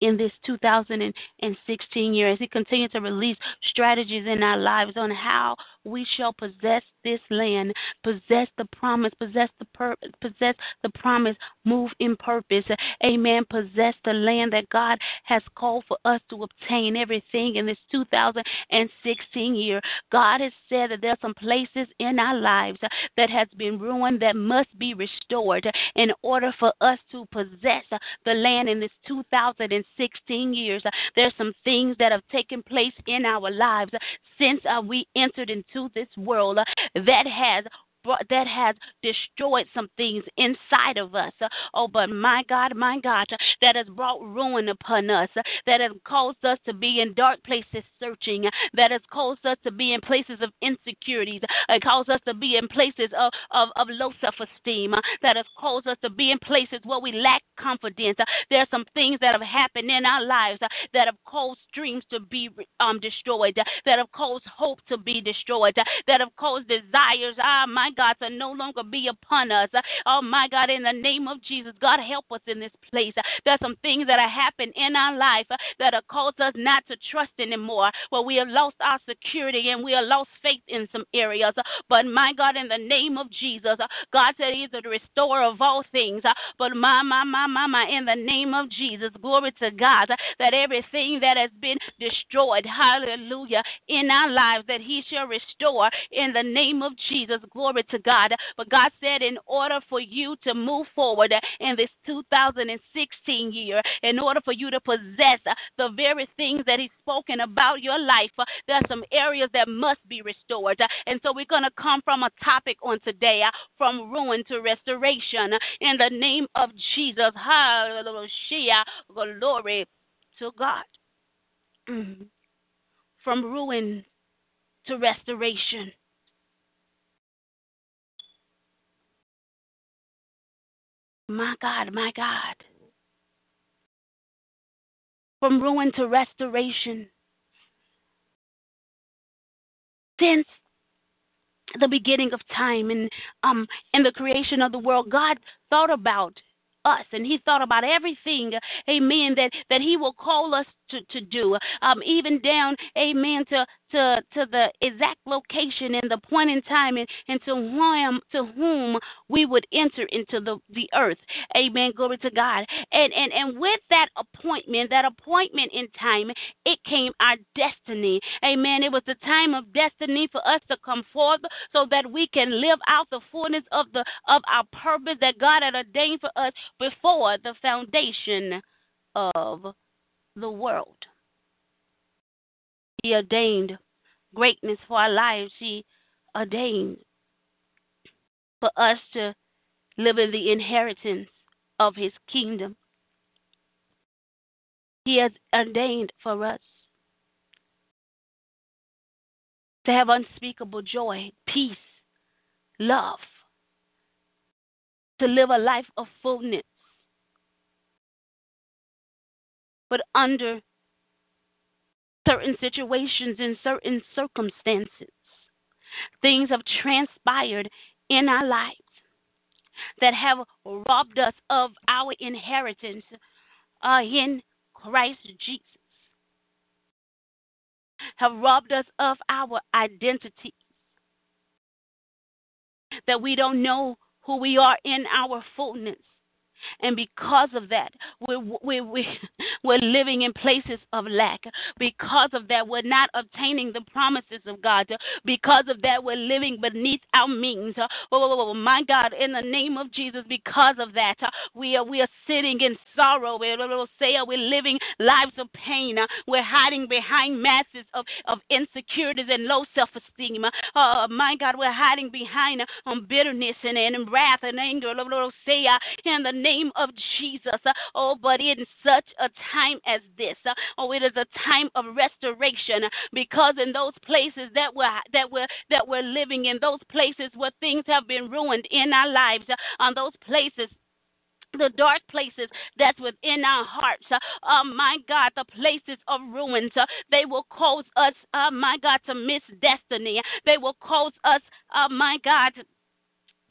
in this 2016 year as He continues to release strategies in our lives on how we shall possess this land, possess the promise, possess the pur- possess the promise, move in purpose. Amen. Possess the land that God has called for us to obtain everything in this 2016 year. God has said that there are some places in our lives that has been ruined that must be restored in order for us to possess the land in this 2016 years. There's some things that have taken place in our lives since uh, we entered into this world that has that has destroyed some things inside of us. Oh, but my God, my God, that has brought ruin upon us, that has caused us to be in dark places searching, that has caused us to be in places of insecurities, it caused us to be in places of, of, of low self esteem, that has caused us to be in places where we lack confidence. There are some things that have happened in our lives that have caused dreams to be um, destroyed, that have caused hope to be destroyed, that have caused desires, ah, my God, to no longer be upon us. Oh, my God, in the name of Jesus, God, help us in this place. There's some things that have happened in our life that have caused us not to trust anymore, where we have lost our security and we have lost faith in some areas. But, my God, in the name of Jesus, God said He's the restorer of all things. But, my, my, my, my, my, in the name of Jesus, glory to God, that everything that has been destroyed, hallelujah, in our lives, that He shall restore in the name of Jesus. Glory to God. But God said, in order for you to move forward in this 2016 year, in order for you to possess the very things that He's spoken about your life, there are some areas that must be restored. And so we're going to come from a topic on today uh, from ruin to restoration in the name of Jesus. Hallelujah. Glory to God. Mm-hmm. From ruin to restoration. My God, my God. From ruin to restoration. Since the beginning of time and um in the creation of the world, God thought about us and he thought about everything amen that that he will call us to, to do um even down amen to to to the exact location and the point in time and, and to whom to whom we would enter into the the earth. Amen. Glory to god. And and and with that appointment that appointment in time it came our destiny. Amen. It was the time of destiny for us to come forth so that we can live out the fullness of the of our purpose that god had ordained for us before the foundation of the world. He ordained greatness for our lives. He ordained for us to live in the inheritance of His kingdom. He has ordained for us to have unspeakable joy, peace, love, to live a life of fullness. But under certain situations and certain circumstances, things have transpired in our lives that have robbed us of our inheritance uh, in Christ Jesus, have robbed us of our identity, that we don't know who we are in our fullness. And because of that, we're, we're, we're, we're living in places of lack. Because of that, we're not obtaining the promises of God. Because of that, we're living beneath our means. Oh, oh, oh, oh my God, in the name of Jesus, because of that, we are, we are sitting in sorrow. We're, we're living lives of pain. We're hiding behind masses of, of insecurities and low self esteem. Oh, my God, we're hiding behind um, bitterness and, and wrath and anger. In the name name of Jesus. Oh, but in such a time as this, oh, it is a time of restoration because in those places that we're that we're that we're living in, those places where things have been ruined in our lives, on those places the dark places that's within our hearts. Uh, oh my God, the places of ruins. Uh, they will cause us, uh, my God, to miss destiny. They will cause us, uh, my God,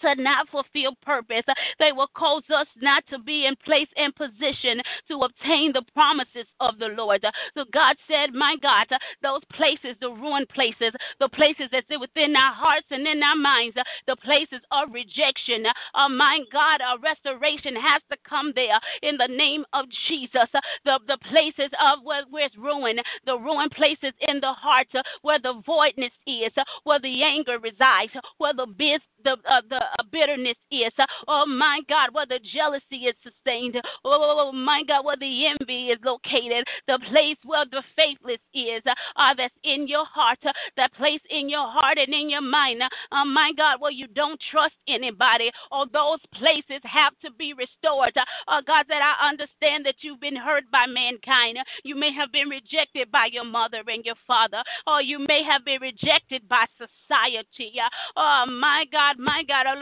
to not fulfill purpose. They will cause us not to be in place and position to obtain the promises of the Lord. So God said, My God, those places, the ruined places, the places that sit within our hearts and in our minds, the places of rejection, oh my God, a restoration has to come there in the name of Jesus. The, the places of where, where it's ruined, the ruined places in the heart where the voidness is, where the anger resides, where the biz, the uh, the uh, bitterness is. Oh my God, where the jealousy is sustained. Oh my God, where the envy is located. The place where the faithless is. Uh, that's in your heart. That place in your heart and in your mind. Oh my God, where you don't trust anybody. Or those places have to be restored. Oh God that I understand that you've been hurt by mankind. You may have been rejected by your mother and your father. Or you may have been rejected by society. Oh my God. My God, a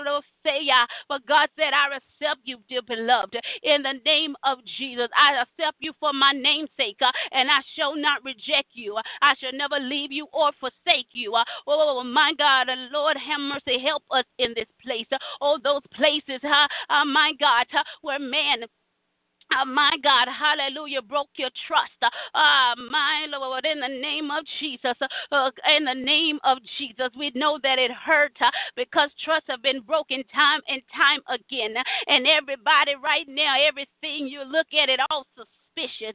but God said, I accept you, dear beloved, in the name of Jesus. I accept you for my namesake, uh, and I shall not reject you. I shall never leave you or forsake you. Uh, oh, my God, Lord, have mercy, help us in this place. Oh, those places, huh? Uh, my God, where man Oh, my God, hallelujah, broke your trust. Uh, my Lord, in the name of Jesus, uh, in the name of Jesus, we know that it hurt uh, because trust have been broken time and time again. And everybody right now, everything you look at, it also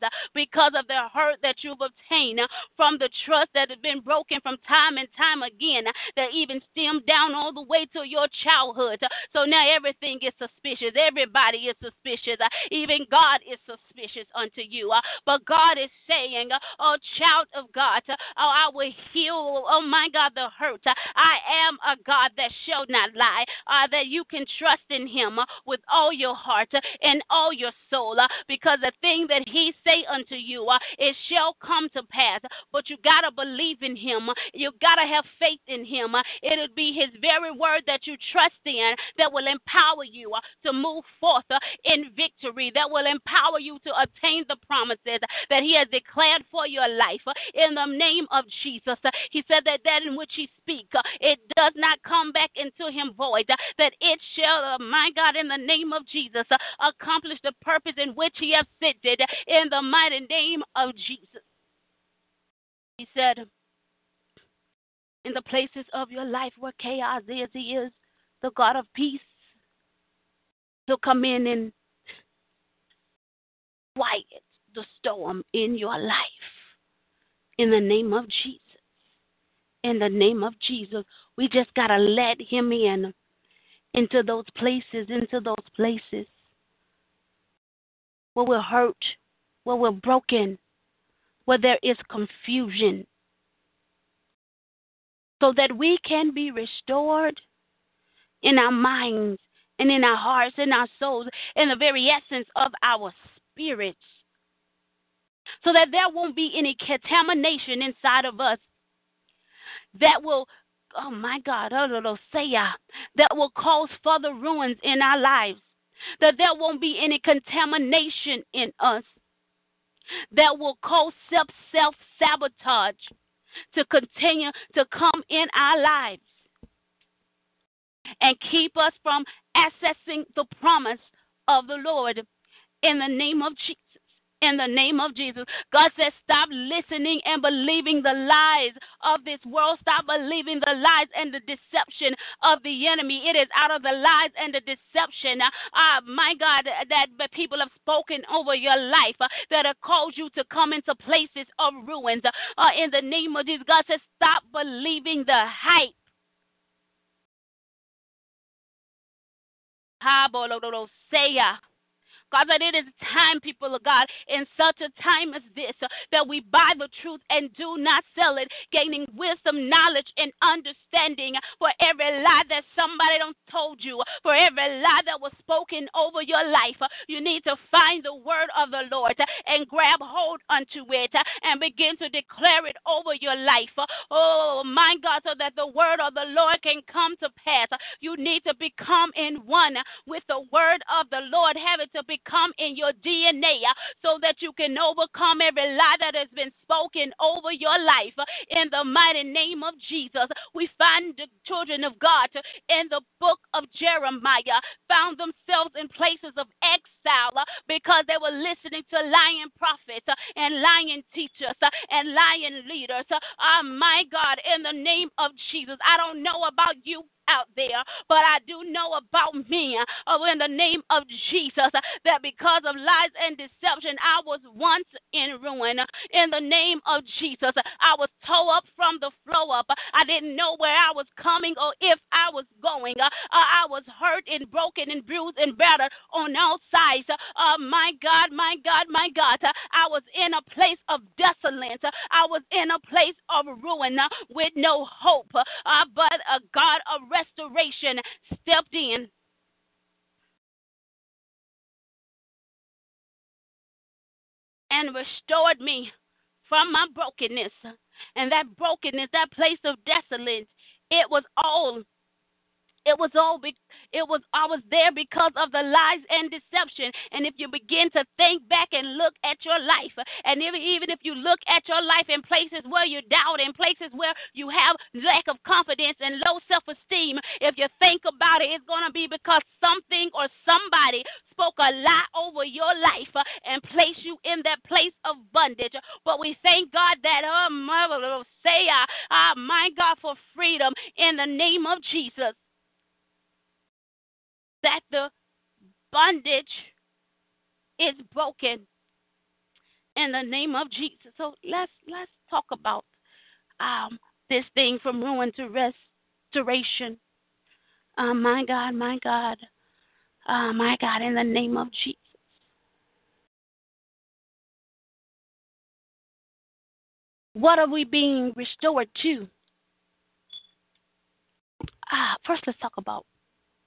uh, because of the hurt that you've obtained uh, from the trust that has been broken from time and time again, uh, that even stemmed down all the way to your childhood. So now everything is suspicious. Everybody is suspicious. Even God is suspicious unto you. But God is saying, Oh, child of God, oh, I will heal, oh my God, the hurt. I am a God that shall not lie, uh, that you can trust in Him with all your heart and all your soul, because the thing that he say unto you, uh, it shall come to pass. But you got to believe in him. You got to have faith in him. It'll be his very word that you trust in that will empower you uh, to move forth uh, in victory, that will empower you to attain the promises that he has declared for your life. In the name of Jesus, he said that that in which he speak, it does not come back into him void, that it shall, my God, in the name of Jesus, accomplish the purpose in which he has sent it in the mighty name of Jesus. He said, in the places of your life where chaos is, He is the God of peace. He'll come in and quiet the storm in your life. In the name of Jesus. In the name of Jesus. We just got to let Him in into those places, into those places where we're hurt, where we're broken, where there is confusion so that we can be restored in our minds and in our hearts, and our souls, in the very essence of our spirits. So that there won't be any contamination inside of us that will, oh my God, oh saya, uh, that will cause further ruins in our lives. That there won't be any contamination in us that will cause self self sabotage to continue to come in our lives and keep us from accessing the promise of the Lord in the name of Jesus in the name of Jesus. God says, stop listening and believing the lies of this world. Stop believing the lies and the deception of the enemy. It is out of the lies and the deception, uh, my God, that the people have spoken over your life uh, that have caused you to come into places of ruins. Uh, in the name of Jesus, God says, stop believing the hype. Say God, that it is time, people of God, in such a time as this, uh, that we buy the truth and do not sell it, gaining wisdom, knowledge, and understanding for every lie that somebody done told you, for every lie that was spoken over your life. Uh, you need to find the word of the Lord uh, and grab hold unto it and begin to declare it over your life. Oh, my God, so that the word of the Lord can come to pass. You need to become in one with the word of the Lord. Have it to be come in your DNA uh, so that you can overcome every lie that has been spoken over your life. Uh, in the mighty name of Jesus, we find the children of God in the book of Jeremiah found themselves in places of exile uh, because they were listening to lying prophets and lying teachers and lying leaders. Oh my God, in the name of Jesus, I don't know about you, out there, but I do know about me oh, in the name of Jesus that because of lies and deception, I was once in ruin. In the name of Jesus, I was tore up from the flow up. I didn't know where I was coming or if I was going. Uh, I was hurt and broken and bruised and battered on all sides. Uh, my God, my God, my God. I was in a place of desolate. I was in a place of ruin with no hope. Uh, but a God of restoration stepped in. And restored me from my brokenness. And that brokenness, that place of desolate, it was all it was all be, it was I was there because of the lies and deception. And if you begin to think back and look at your life, and if, even if you look at your life in places where you doubt, in places where you have lack of confidence and low self-esteem, if you think about it, it's gonna be because something or somebody spoke a lie over your life and placed you in that place of bondage. But we thank God that, oh, say, uh, uh, my God, for freedom in the name of Jesus that the bondage is broken in the name of Jesus. So let's let's talk about um, this thing from ruin to restoration. Uh, my God, my God, uh, my God, in the name of Jesus. What are we being restored to? Ah, first, let's talk about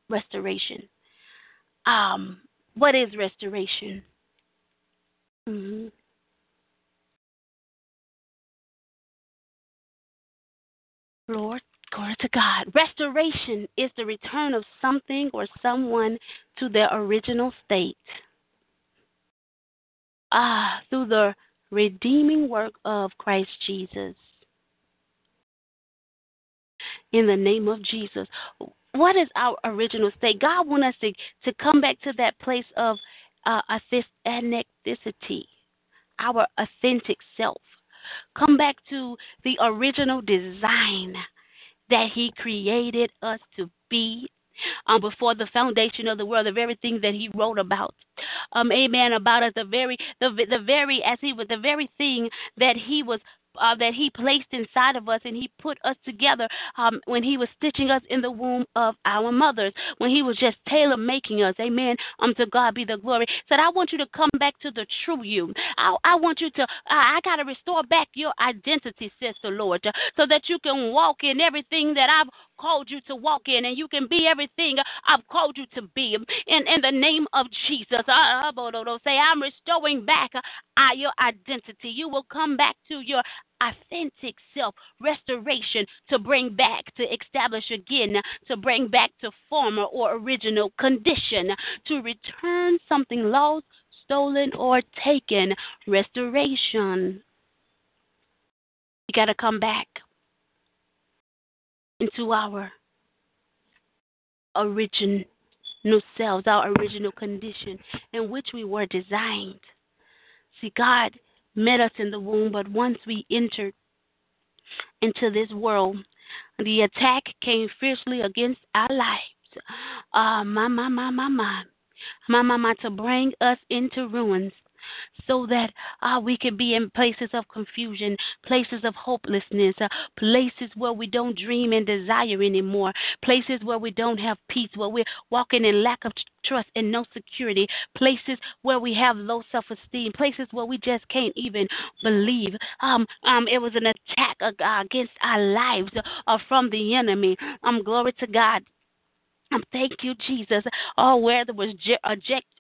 restoration. Um, what is restoration? Mm-hmm. Lord, glory to God. Restoration is the return of something or someone to their original state. Ah, through the redeeming work of Christ Jesus. In the name of Jesus what is our original state? God wants us to, to come back to that place of uh, authenticity, our authentic self. Come back to the original design that He created us to be um, before the foundation of the world, the very thing that He wrote about. Um, amen. About us, the very, the, the very, as He was, the very thing that He was uh, that He placed inside of us, and He put us together um, when He was stitching us in the womb of our mothers, when He was just tailor making us. Amen. Unto God be the glory. Said, I want you to come back to the true you. I, I want you to, I, I got to restore back your identity, the Lord, so that you can walk in everything that I've called you to walk in and you can be everything I've called you to be. In, in the name of Jesus, uh, uh, say, I'm restoring back uh, your identity. You will come back to your authentic self restoration to bring back, to establish again, to bring back to former or original condition, to return something lost, stolen, or taken. Restoration. You got to come back into our original selves, our original condition in which we were designed. See, God met us in the womb, but once we entered into this world, the attack came fiercely against our lives. Ah, uh, my, my, my, my, my. My, my, to bring us into ruins so that uh, we can be in places of confusion, places of hopelessness, uh, places where we don't dream and desire anymore, places where we don't have peace, where we're walking in lack of trust and no security, places where we have low self esteem, places where we just can't even believe. Um, um, it was an attack uh, against our lives uh, from the enemy. Um, glory to God. Thank you, Jesus. Oh, whether it was je-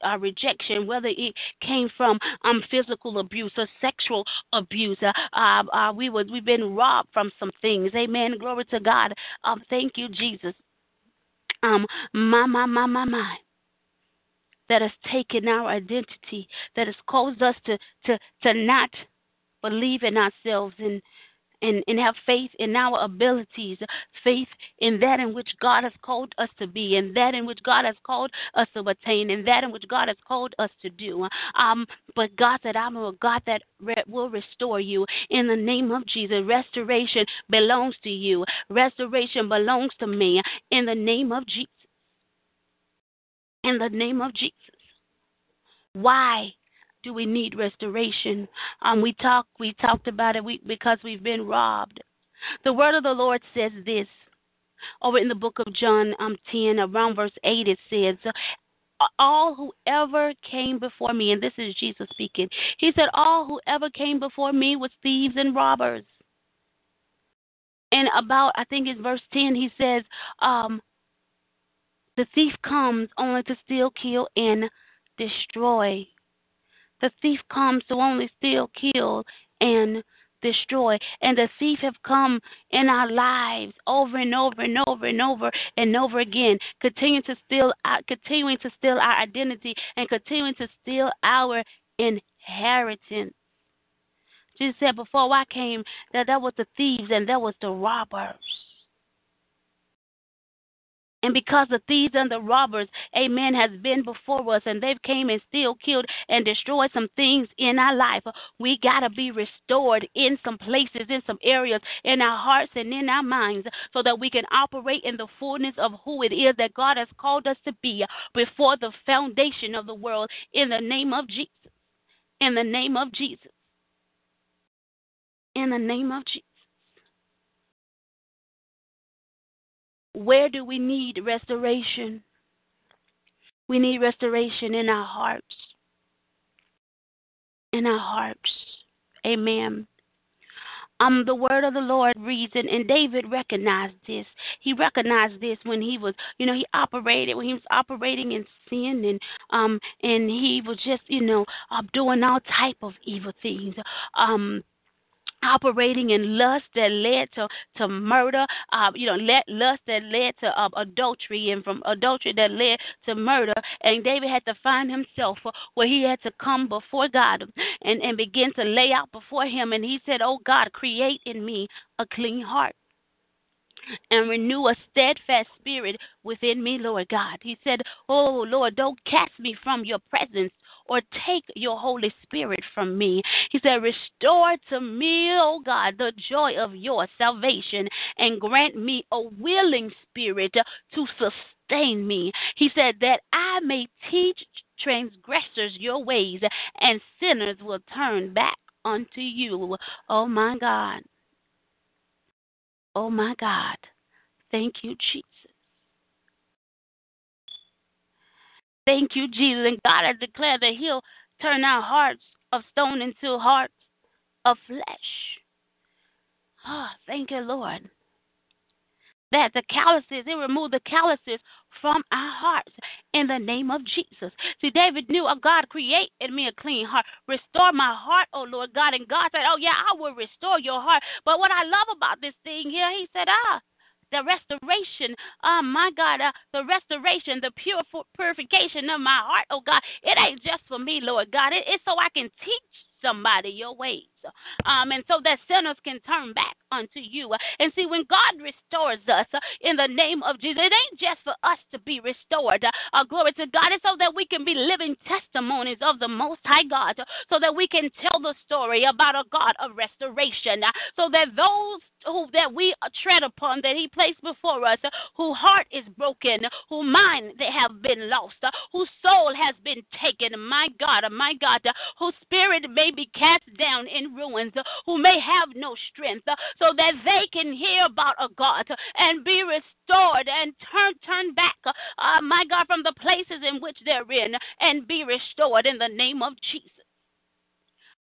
uh, rejection, whether it came from um, physical abuse or sexual abuse, uh, uh, uh, we was we've been robbed from some things. Amen. Glory to God. Um, thank you, Jesus. Um, my my my my my. That has taken our identity, that has caused us to to to not believe in ourselves and and, and have faith in our abilities, faith in that in which God has called us to be, and that in which God has called us to attain, and that in which God has called us to do. Um, but God said, I'm a God that re- will restore you in the name of Jesus. Restoration belongs to you, restoration belongs to me in the name of Jesus. In the name of Jesus. Why? Do we need restoration? Um, we talk, we talked about it we, because we've been robbed. The word of the Lord says this over in the book of John um, 10, around verse 8, it says, all whoever came before me, and this is Jesus speaking, he said, All whoever came before me was thieves and robbers. And about, I think it's verse 10, he says, um, The thief comes only to steal, kill, and destroy. The thief comes to only steal, kill, and destroy. And the thief have come in our lives over and over and over and over and over again, continuing to steal, our, continuing to steal our identity and continuing to steal our inheritance. Jesus said, "Before I came, that there was the thieves and there was the robbers." And because the thieves and the robbers, amen, has been before us and they've came and still killed and destroyed some things in our life, we got to be restored in some places, in some areas, in our hearts and in our minds so that we can operate in the fullness of who it is that God has called us to be before the foundation of the world in the name of Jesus. In the name of Jesus. In the name of Jesus. Where do we need restoration? We need restoration in our hearts. In our hearts. Amen. Um, the word of the Lord reads, and, and David recognized this. He recognized this when he was, you know, he operated when he was operating in sin, and um, and he was just, you know, uh, doing all type of evil things. Um, operating in lust that led to to murder, uh, you know, let, lust that led to uh, adultery, and from adultery that led to murder. And David had to find himself where he had to come before God and and begin to lay out before Him. And he said, "Oh God, create in me a clean heart." and renew a steadfast spirit within me, Lord God. He said, Oh, Lord, don't cast me from your presence or take your Holy Spirit from me. He said, Restore to me, O God, the joy of your salvation and grant me a willing spirit to sustain me. He said, That I may teach transgressors your ways and sinners will turn back unto you. Oh my God. Oh my God. Thank you, Jesus. Thank you, Jesus. And God has declared that He'll turn our hearts of stone into hearts of flesh. Oh, thank you, Lord. That the calluses, He removed the calluses from our hearts in the name of Jesus. See, David knew, oh God, create in me a clean heart. Restore my heart, oh Lord God. And God said, Oh, yeah, I will restore your heart. But what I love about this thing here, He said, Ah, the restoration, oh my God, uh, the restoration, the pure purification of my heart, oh God. It ain't just for me, Lord God. It, it's so I can teach somebody your ways. Um, and so that sinners can turn back unto you. And see, when God restores us uh, in the name of Jesus, it ain't just for us to be restored. Uh, glory to God. It's so that we can be living testimonies of the Most High God, so that we can tell the story about a God of restoration, uh, so that those who that we tread upon that he placed before us uh, whose heart is broken whose mind they have been lost uh, whose soul has been taken my god my god uh, whose spirit may be cast down in ruins who may have no strength so that they can hear about a god and be restored and turn turn back uh, my god from the places in which they're in and be restored in the name of jesus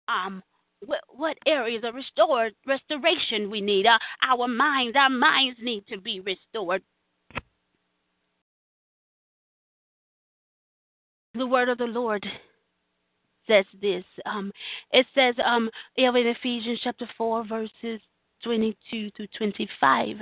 um what, what areas of restored restoration we need. Uh, our minds, our minds need to be restored. The word of the Lord says this. Um, it says um, in Ephesians chapter 4, verses 22 to 25.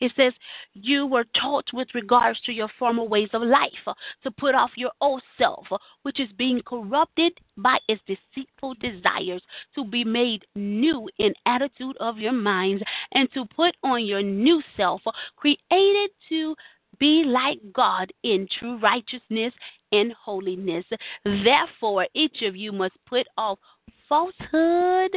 It says, You were taught with regards to your former ways of life to put off your old self, which is being corrupted by its deceitful desires, to be made new in attitude of your minds, and to put on your new self, created to be like God in true righteousness and holiness. Therefore, each of you must put off falsehood,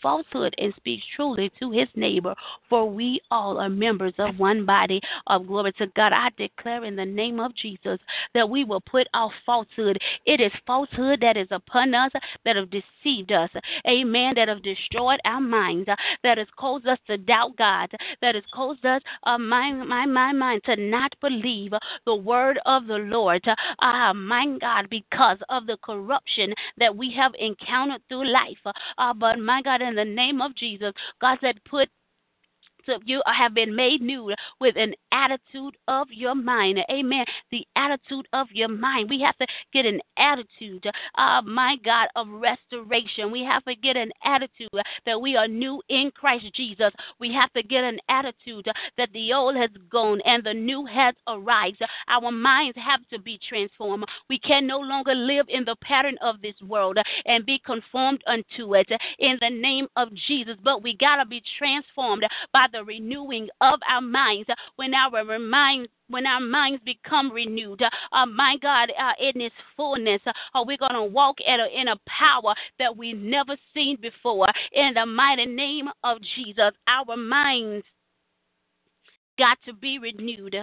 falsehood, and speaks truly to his neighbor. For we all are members of one body of glory to God. I declare in the name of Jesus that we will put off falsehood. It is falsehood that is upon us that have deceived us. Amen. That have destroyed our minds. That has caused us to doubt God. That has caused us, uh, my, my, my mind, to not believe the word of the Lord. Ah, uh, my God, because of the corruption that we have encountered through life. Uh, but my God, in the name of Jesus, God said, put of you have been made new with an attitude of your mind. Amen. The attitude of your mind. We have to get an attitude, uh, my God, of restoration. We have to get an attitude that we are new in Christ Jesus. We have to get an attitude that the old has gone and the new has arrived. Our minds have to be transformed. We can no longer live in the pattern of this world and be conformed unto it in the name of Jesus. But we got to be transformed by the renewing of our minds. When our minds when our minds become renewed, uh, my God, uh, in its fullness, uh, are we going to walk a, in a power that we've never seen before? In the mighty name of Jesus, our minds got to be renewed.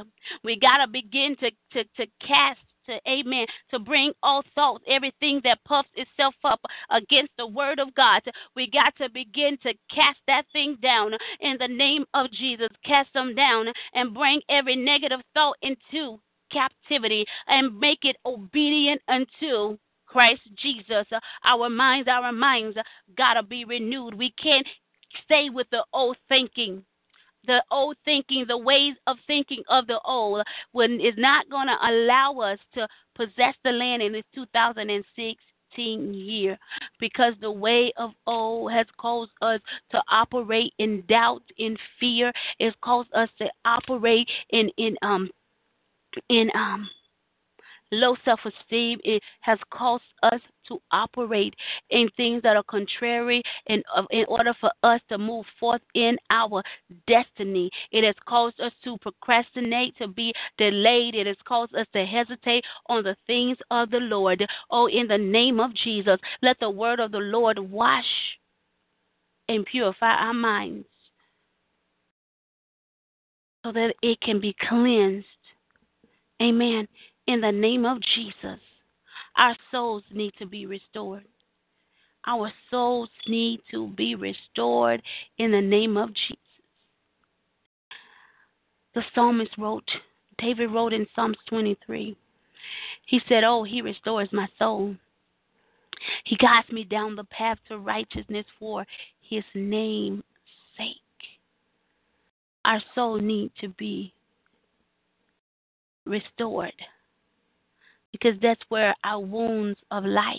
We got to begin to, to cast to amen to bring all thoughts everything that puffs itself up against the word of god we got to begin to cast that thing down in the name of jesus cast them down and bring every negative thought into captivity and make it obedient unto Christ Jesus. Our minds, our minds gotta be renewed. We can't stay with the old thinking the old thinking, the ways of thinking of the old, when is not going to allow us to possess the land in this 2016 year because the way of old has caused us to operate in doubt, in fear. It's caused us to operate in in um in um low self esteem. It has caused us to operate in things that are contrary in, uh, in order for us to move forth in our destiny. It has caused us to procrastinate, to be delayed. It has caused us to hesitate on the things of the Lord. Oh, in the name of Jesus, let the word of the Lord wash and purify our minds so that it can be cleansed. Amen in the name of Jesus. Our souls need to be restored. Our souls need to be restored in the name of Jesus. The psalmist wrote, David wrote in Psalms 23, he said, Oh, he restores my soul. He guides me down the path to righteousness for his name's sake. Our soul needs to be restored because that's where our wounds of life,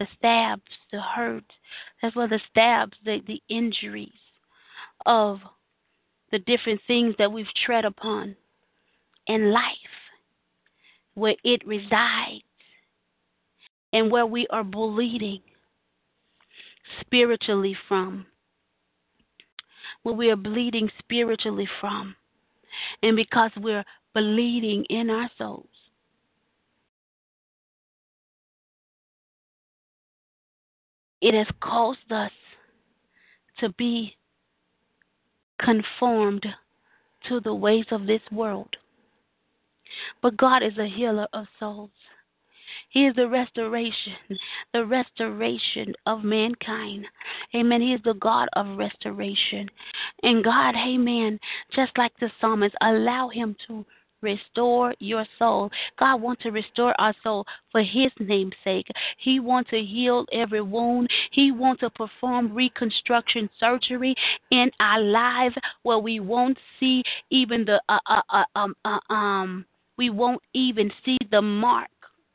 the stabs, the hurt, that's where the stabs, the, the injuries of the different things that we've tread upon in life, where it resides and where we are bleeding spiritually from. Where we are bleeding spiritually from. And because we're bleeding in our souls. It has caused us to be conformed to the ways of this world. But God is a healer of souls. He is the restoration, the restoration of mankind. Amen. He is the God of restoration. And God, amen, just like the psalmist, allow him to restore your soul. God wants to restore our soul for His name's sake. He wants to heal every wound. He wants to perform reconstruction surgery in our lives where we won't see even the uh, uh, uh, um, uh, um we won't even see the mark,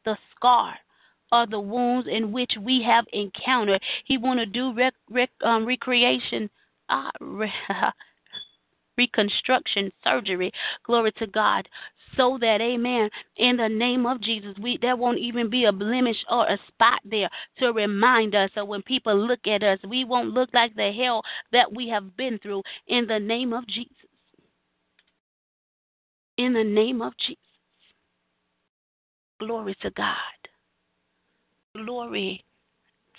the scar or the wounds in which we have encountered. He want to do rec- rec- um, recreation, uh, re- reconstruction surgery. Glory to God. So that, amen, in the name of Jesus, we there won't even be a blemish or a spot there to remind us. So when people look at us, we won't look like the hell that we have been through in the name of Jesus. In the name of Jesus. Glory to God. Glory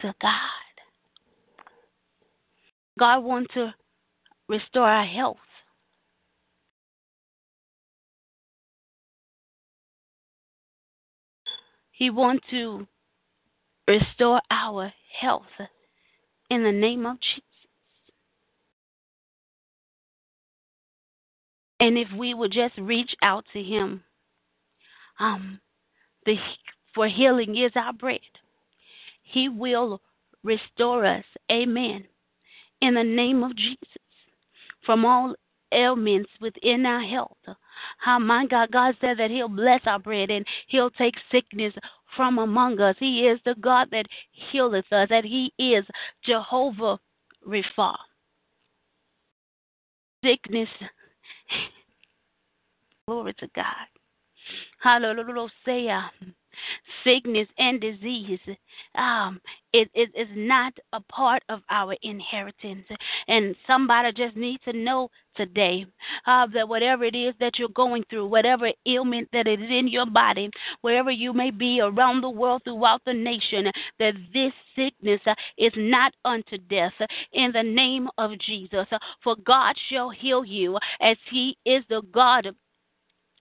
to God. God wants to restore our health. He wants to restore our health in the name of Jesus. And if we would just reach out to Him, um, the for healing is our bread. He will restore us. Amen. In the name of Jesus, from all ailments within our health. How my God, God said that He'll bless our bread and He'll take sickness from among us. He is the God that healeth us, that He is Jehovah Rapha. Sickness, glory to God. Hallelujah sickness and disease um, it, it is not a part of our inheritance. And somebody just needs to know today uh, that whatever it is that you're going through, whatever ailment that is in your body, wherever you may be around the world, throughout the nation, that this sickness uh, is not unto death in the name of Jesus. For God shall heal you as He is the God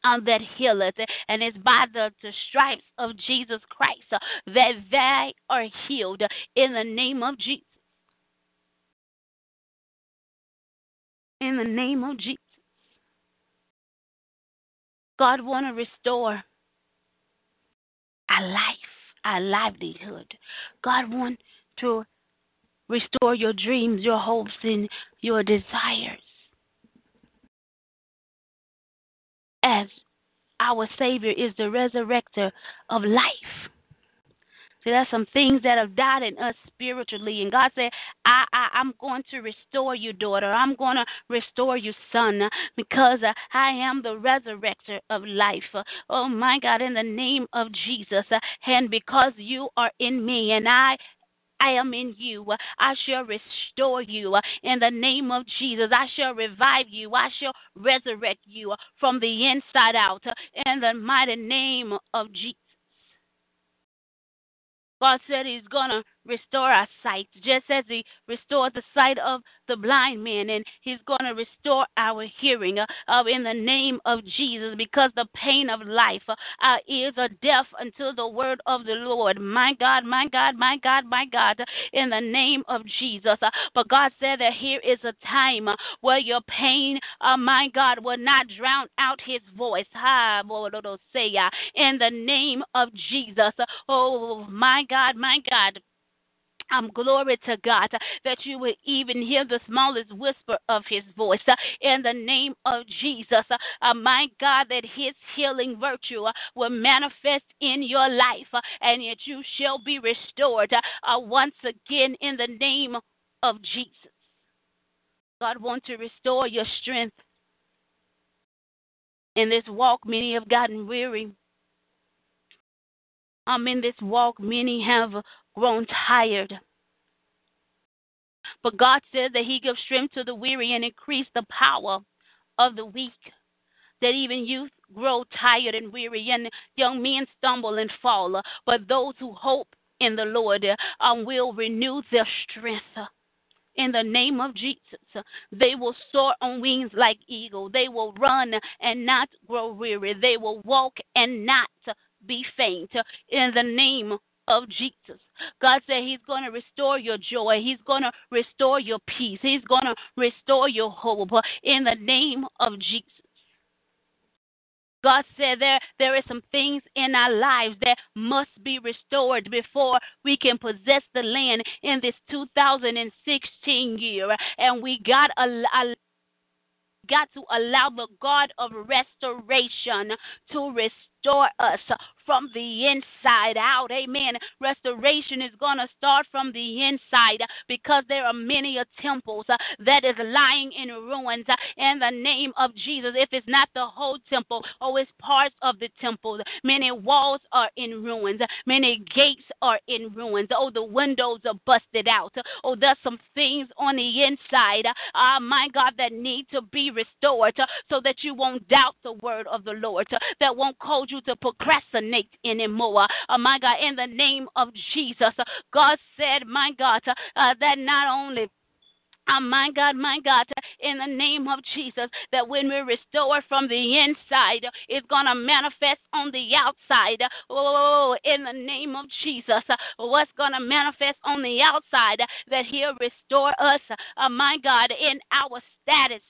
um, that healeth, and it's by the, the stripes of Jesus Christ uh, that they are healed in the name of Jesus. In the name of Jesus. God want to restore our life, our livelihood. God want to restore your dreams, your hopes, and your desires. As our Savior is the resurrector of life. See, there's some things that have died in us spiritually, and God said, I, I, I'm going to restore you, daughter. I'm going to restore you, son, because uh, I am the resurrector of life. Oh, my God, in the name of Jesus, uh, and because you are in me, and I I am in you. I shall restore you in the name of Jesus. I shall revive you. I shall resurrect you from the inside out in the mighty name of Jesus. God said He's going to restore our sight, just as He restored the sight of the blind man, and He's going to restore our hearing uh, in the name of Jesus, because the pain of life, uh, our ears are deaf until the word of the Lord. My God, my God, my God, my God, in the name of Jesus. Uh, but God said that here is a time uh, where your pain, uh, my God, will not drown out His voice. Ha, in the name of Jesus. Oh, my God, my God. Um, glory to God that you would even hear the smallest whisper of his voice in the name of Jesus. Uh my God, that his healing virtue uh, will manifest in your life uh, and that you shall be restored once again in the name of Jesus. God wants to restore your strength. In this walk, many have gotten weary. Um, in this walk, many have grown tired. But God says that He gives strength to the weary and increase the power of the weak. That even youth grow tired and weary, and young men stumble and fall. But those who hope in the Lord um, will renew their strength in the name of Jesus. They will soar on wings like eagle. They will run and not grow weary. They will walk and not be faint in the name of Jesus. God said He's going to restore your joy. He's going to restore your peace. He's going to restore your hope in the name of Jesus. God said there there is some things in our lives that must be restored before we can possess the land in this 2016 year, and we got a, a got to allow the God of restoration to restore us from the inside out. Amen. Restoration is going to start from the inside because there are many temples uh, that is lying in ruins uh, in the name of Jesus. If it's not the whole temple oh, it's parts of the temple, many walls are in ruins, many gates are in ruins. Oh, the windows are busted out. Oh, there's some things on the inside, uh, my God, that need to be restored so that you won't doubt the word of the Lord, that won't cause you to procrastinate anymore. Uh, my God, in the name of Jesus, uh, God said, my God, uh, uh that not only Oh, my God, my God, in the name of Jesus, that when we restore from the inside, it's going to manifest on the outside. Oh, in the name of Jesus, what's going to manifest on the outside, that He'll restore us, uh, my God, in our status.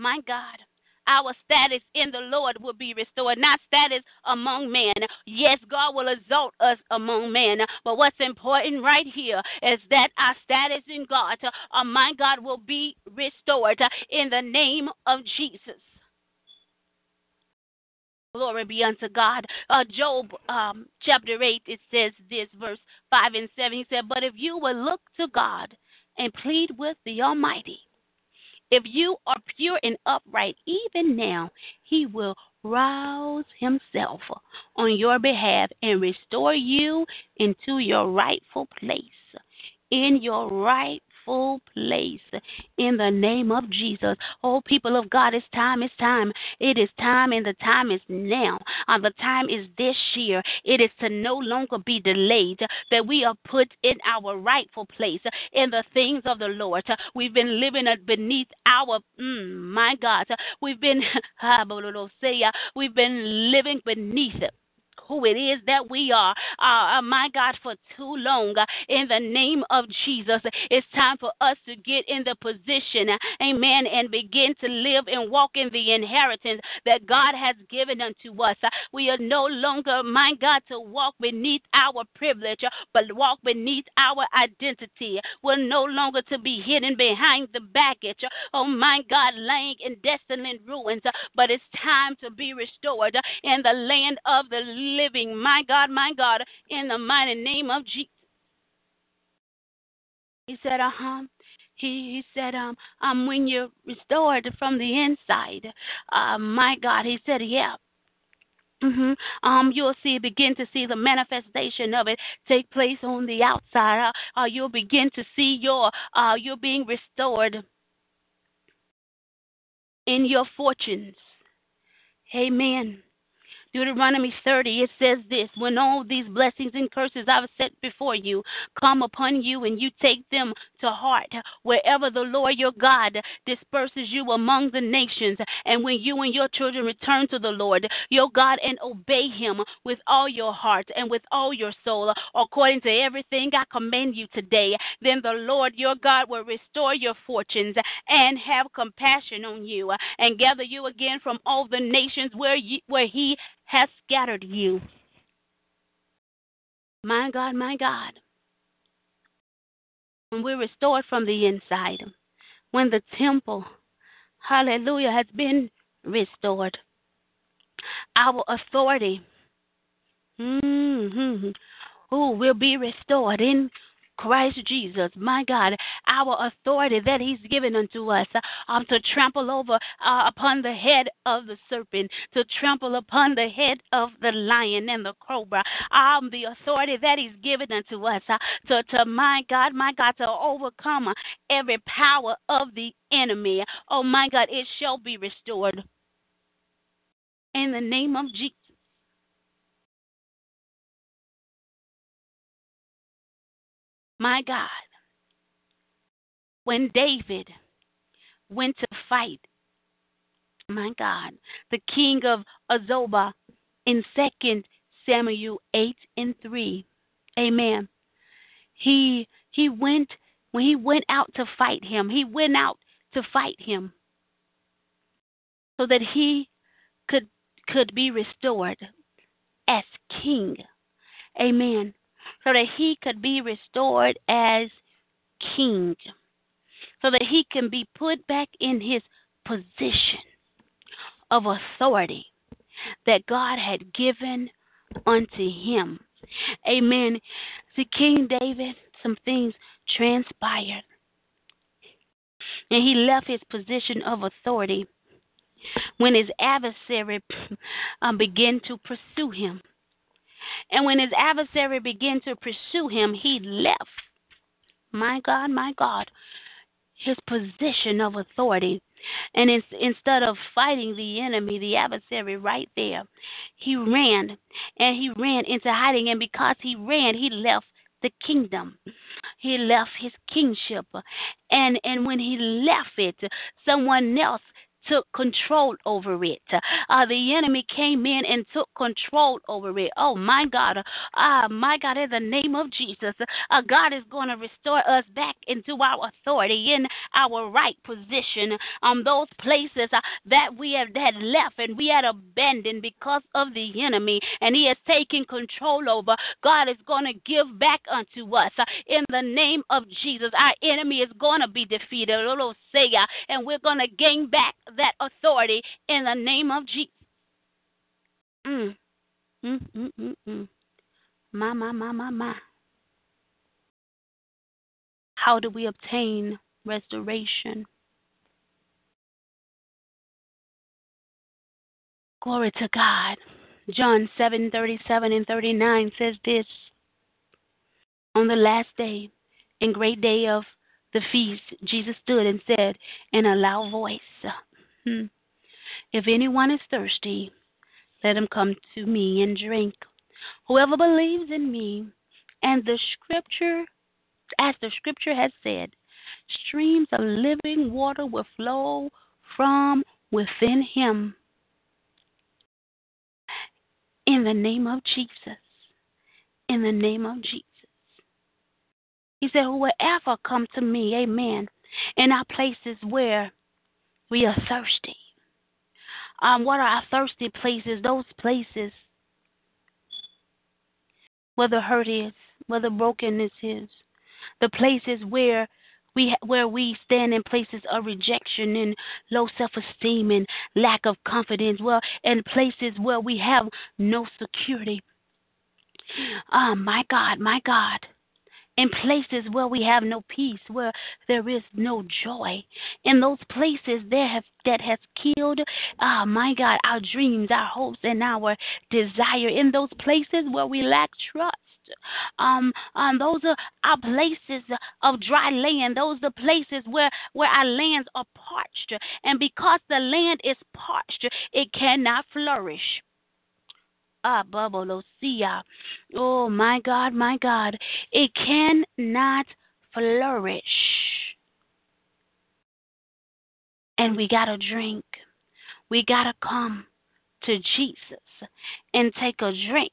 My God our status in the Lord will be restored, not status among men. Yes, God will exalt us among men, but what's important right here is that our status in God, uh, my God, will be restored in the name of Jesus. Glory be unto God. Uh, Job um, chapter 8, it says this, verse 5 and 7. He said, But if you will look to God and plead with the Almighty, if you are pure and upright, even now, He will rouse Himself on your behalf and restore you into your rightful place. In your right rightful place in the name of Jesus. Oh, people of God, it's time, it's time. It is time, and the time is now. Uh, the time is this year. It is to no longer be delayed, that we are put in our rightful place in the things of the Lord. We've been living beneath our, mm, my God, we've been, we've been living beneath it who it is that we are, uh, uh, my God, for too long. Uh, in the name of Jesus, it's time for us to get in the position, amen, and begin to live and walk in the inheritance that God has given unto us. Uh, we are no longer, my God, to walk beneath our privilege, uh, but walk beneath our identity. We're no longer to be hidden behind the baggage, oh my God, laying in desolate ruins, but it's time to be restored in the land of the living, my God, my God, in the mighty name of Jesus. He said, uh huh. He, he said, um, um, when you're restored from the inside, uh, my God, he said, yeah. Mm-hmm. Um, you'll see, begin to see the manifestation of it take place on the outside. Uh, uh, you'll begin to see your, uh, you're being restored in your fortunes. Amen. Deuteronomy 30, it says this When all these blessings and curses I've set before you come upon you, and you take them to heart, wherever the Lord your God disperses you among the nations, and when you and your children return to the Lord your God and obey him with all your heart and with all your soul, according to everything I command you today, then the Lord your God will restore your fortunes and have compassion on you and gather you again from all the nations where, you, where he has scattered you. My God, my God. When we're restored from the inside, when the temple, hallelujah, has been restored, our authority mm-hmm, who will be restored in Christ Jesus, my God, our authority that He's given unto us um, to trample over uh, upon the head of the serpent, to trample upon the head of the lion and the cobra, um, the authority that He's given unto us uh, to, to, my God, my God, to overcome every power of the enemy. Oh, my God, it shall be restored. In the name of Jesus. My God, when David went to fight, my God, the king of Azobah in 2 Samuel 8 and 3. Amen. He he went when he went out to fight him, he went out to fight him so that he could could be restored as king. Amen so that he could be restored as king, so that he can be put back in his position of authority that God had given unto him. Amen. See, King David, some things transpired. And he left his position of authority when his adversary um, began to pursue him. And when his adversary began to pursue him, he left. My God, my God, his position of authority. And instead of fighting the enemy, the adversary right there, he ran and he ran into hiding. And because he ran, he left the kingdom. He left his kingship. And and when he left it, someone else took control over it. Uh, the enemy came in and took control over it. Oh, my God. Uh, my God, in the name of Jesus, uh, God is going to restore us back into our authority, in our right position. Um, those places uh, that we have had left and we had abandoned because of the enemy, and He has taken control over. God is going to give back unto us uh, in the name of Jesus. Our enemy is going to be defeated, and we're going to gain back that authority in the name of Jesus. Mm. Mm, mm, mm, mm. My, my, my, my, my. How do we obtain restoration? Glory to God. John 7 37 and 39 says this On the last day and great day of the feast, Jesus stood and said in a loud voice, Hmm. If anyone is thirsty, let him come to me and drink. Whoever believes in me, and the scripture, as the scripture has said, streams of living water will flow from within him. In the name of Jesus. In the name of Jesus. He said, Whoever come to me, amen, in our places where we are thirsty. Um, what are our thirsty places? Those places where the hurt is, where the brokenness is, the places where we where we stand in places of rejection and low self-esteem and lack of confidence. Well, and places where we have no security. Oh my God, my God in places where we have no peace, where there is no joy. In those places there have that has killed, ah, my God, our dreams, our hopes, and our desire. In those places where we lack trust. Um, um, those are our places of dry land. Those are places where, where our lands are parched. And because the land is parched, it cannot flourish. Ah. Oh my God, my God. It cannot flourish. And we got to drink. We got to come to Jesus and take a drink.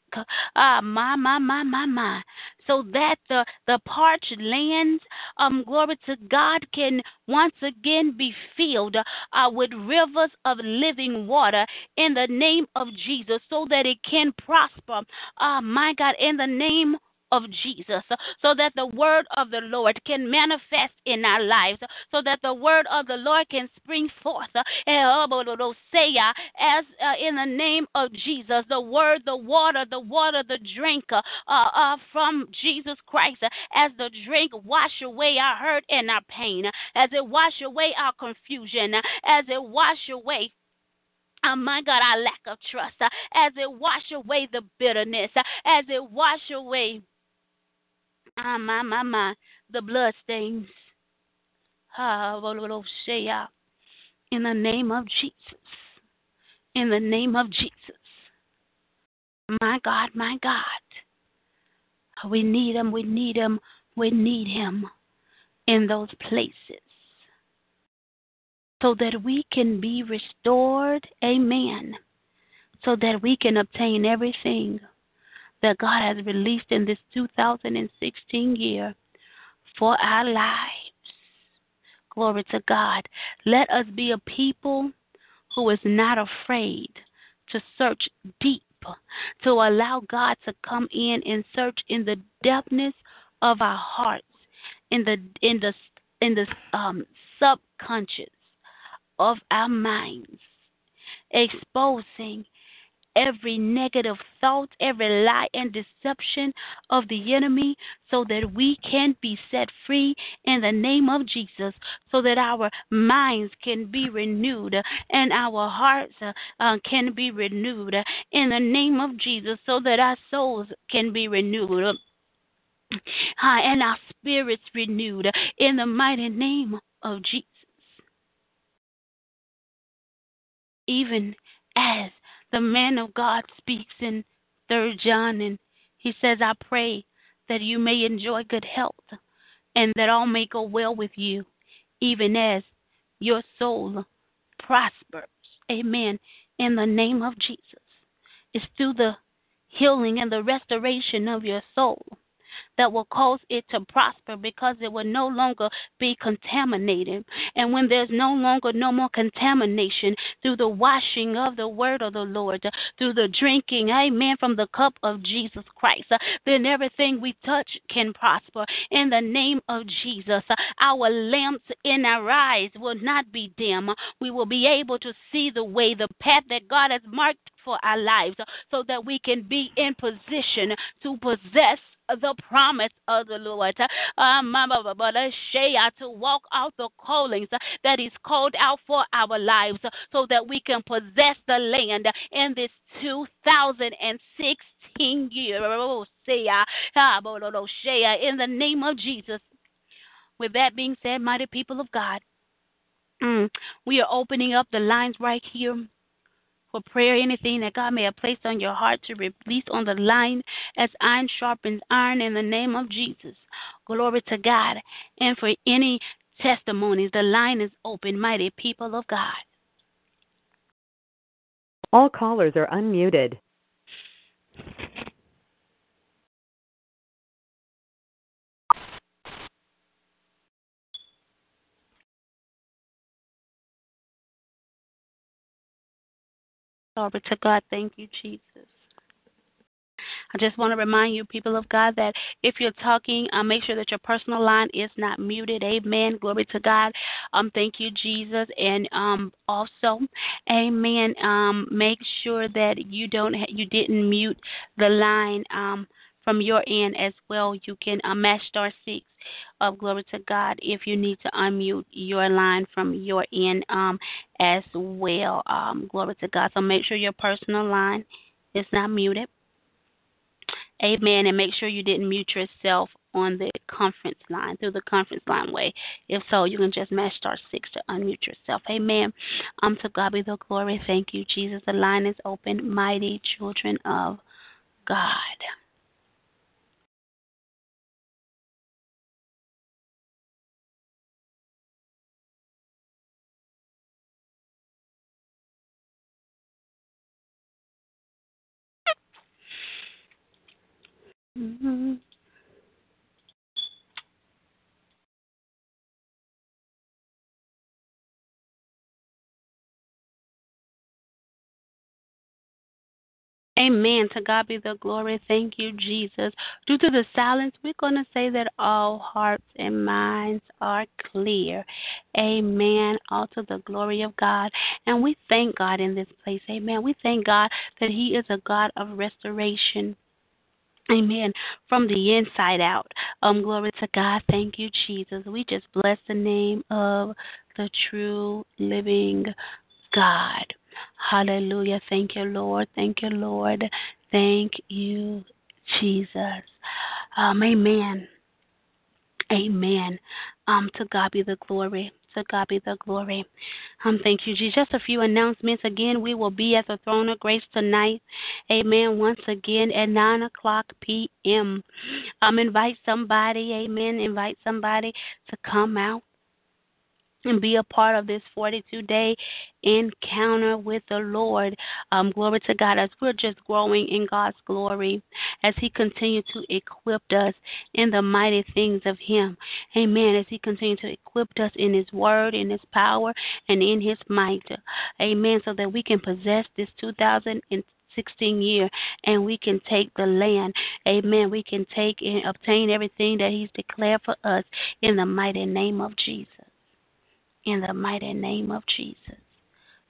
Ah, my, my, my, my, my. So that the, the parched lands, um, glory to God, can once again be filled uh, with rivers of living water in the name of Jesus so that it can prosper. Ah, my God, in the name of Jesus so that the word of the Lord can manifest in our lives, so that the word of the Lord can spring forth eh, as uh, in the name of Jesus, the word, the water, the water, the drink uh, uh, from Jesus Christ, as the drink wash away our hurt and our pain, as it wash away our confusion, as it wash away Oh my God, our lack of trust, as it wash away the bitterness, as it wash away Ah, my, my, my. The blood stains. Ah, in the name of Jesus. In the name of Jesus. My God, my God. We need him, we need him, we need him in those places so that we can be restored. Amen. So that we can obtain everything that God has released in this 2016 year for our lives. Glory to God. Let us be a people who is not afraid to search deep, to allow God to come in and search in the depthness of our hearts, in the in the in the um, subconscious of our minds, exposing every negative thought, every lie and deception of the enemy, so that we can be set free in the name of Jesus, so that our minds can be renewed and our hearts uh, can be renewed in the name of Jesus, so that our souls can be renewed. Uh, and our spirits renewed in the mighty name of Jesus. Even as the man of God speaks in Third John, and he says, "I pray that you may enjoy good health, and that all may go well with you, even as your soul prospers." Amen. In the name of Jesus, it's through the healing and the restoration of your soul that will cause it to prosper because it will no longer be contaminated. And when there's no longer no more contamination through the washing of the word of the Lord, through the drinking, amen, from the cup of Jesus Christ, then everything we touch can prosper. In the name of Jesus, our lamps in our eyes will not be dim. We will be able to see the way, the path that God has marked for our lives so that we can be in position to possess the promise of the Lord. Um, to walk out the callings that is called out for our lives so that we can possess the land in this 2016 year. In the name of Jesus. With that being said, mighty people of God, mm, we are opening up the lines right here for prayer, anything that God may have placed on your heart to release on the line as iron sharpens iron in the name of Jesus. Glory to God. And for any testimonies, the line is open, mighty people of God.
All callers are unmuted.
Glory to God. Thank you, Jesus. I just want to remind you, people of God, that if you're talking, uh, make sure that your personal line is not muted. Amen. Glory to God. Um, thank you, Jesus. And um, also, Amen. Um, make sure that you don't ha- you didn't mute the line um from your end as well. You can uh, match star six of glory to God if you need to unmute your line from your end um, as well. Um, glory to God. So make sure your personal line is not muted. Amen. And make sure you didn't mute yourself on the conference line, through the conference line way. If so, you can just mash star six to unmute yourself. Amen. Um, to God be the glory. Thank you, Jesus. The line is open. Mighty children of God. Mm-hmm. Amen. To God be the glory. Thank you, Jesus. Due to the silence, we're going to say that all hearts and minds are clear. Amen. All to the glory of God. And we thank God in this place. Amen. We thank God that He is a God of restoration. Amen. From the inside out. Um, glory to God. Thank you, Jesus. We just bless the name of the true living God. Hallelujah. Thank you, Lord. Thank you, Lord. Thank you, Jesus. Um, amen. Amen. Um, to God be the glory. To God be the glory. Um, thank you, Jesus. Just a few announcements. Again, we will be at the throne of grace tonight. Amen. Once again at nine o'clock p.m. Um, invite somebody. Amen. Invite somebody to come out and be a part of this 42 day encounter with the Lord. Um, glory to God as we're just growing in God's glory as He continues to equip us in the mighty things of Him. Amen. As He continues to equip us in His word, in His power, and in His might. Amen. So that we can possess this 2016 year and we can take the land. Amen. We can take and obtain everything that He's declared for us in the mighty name of Jesus in the mighty name of Jesus.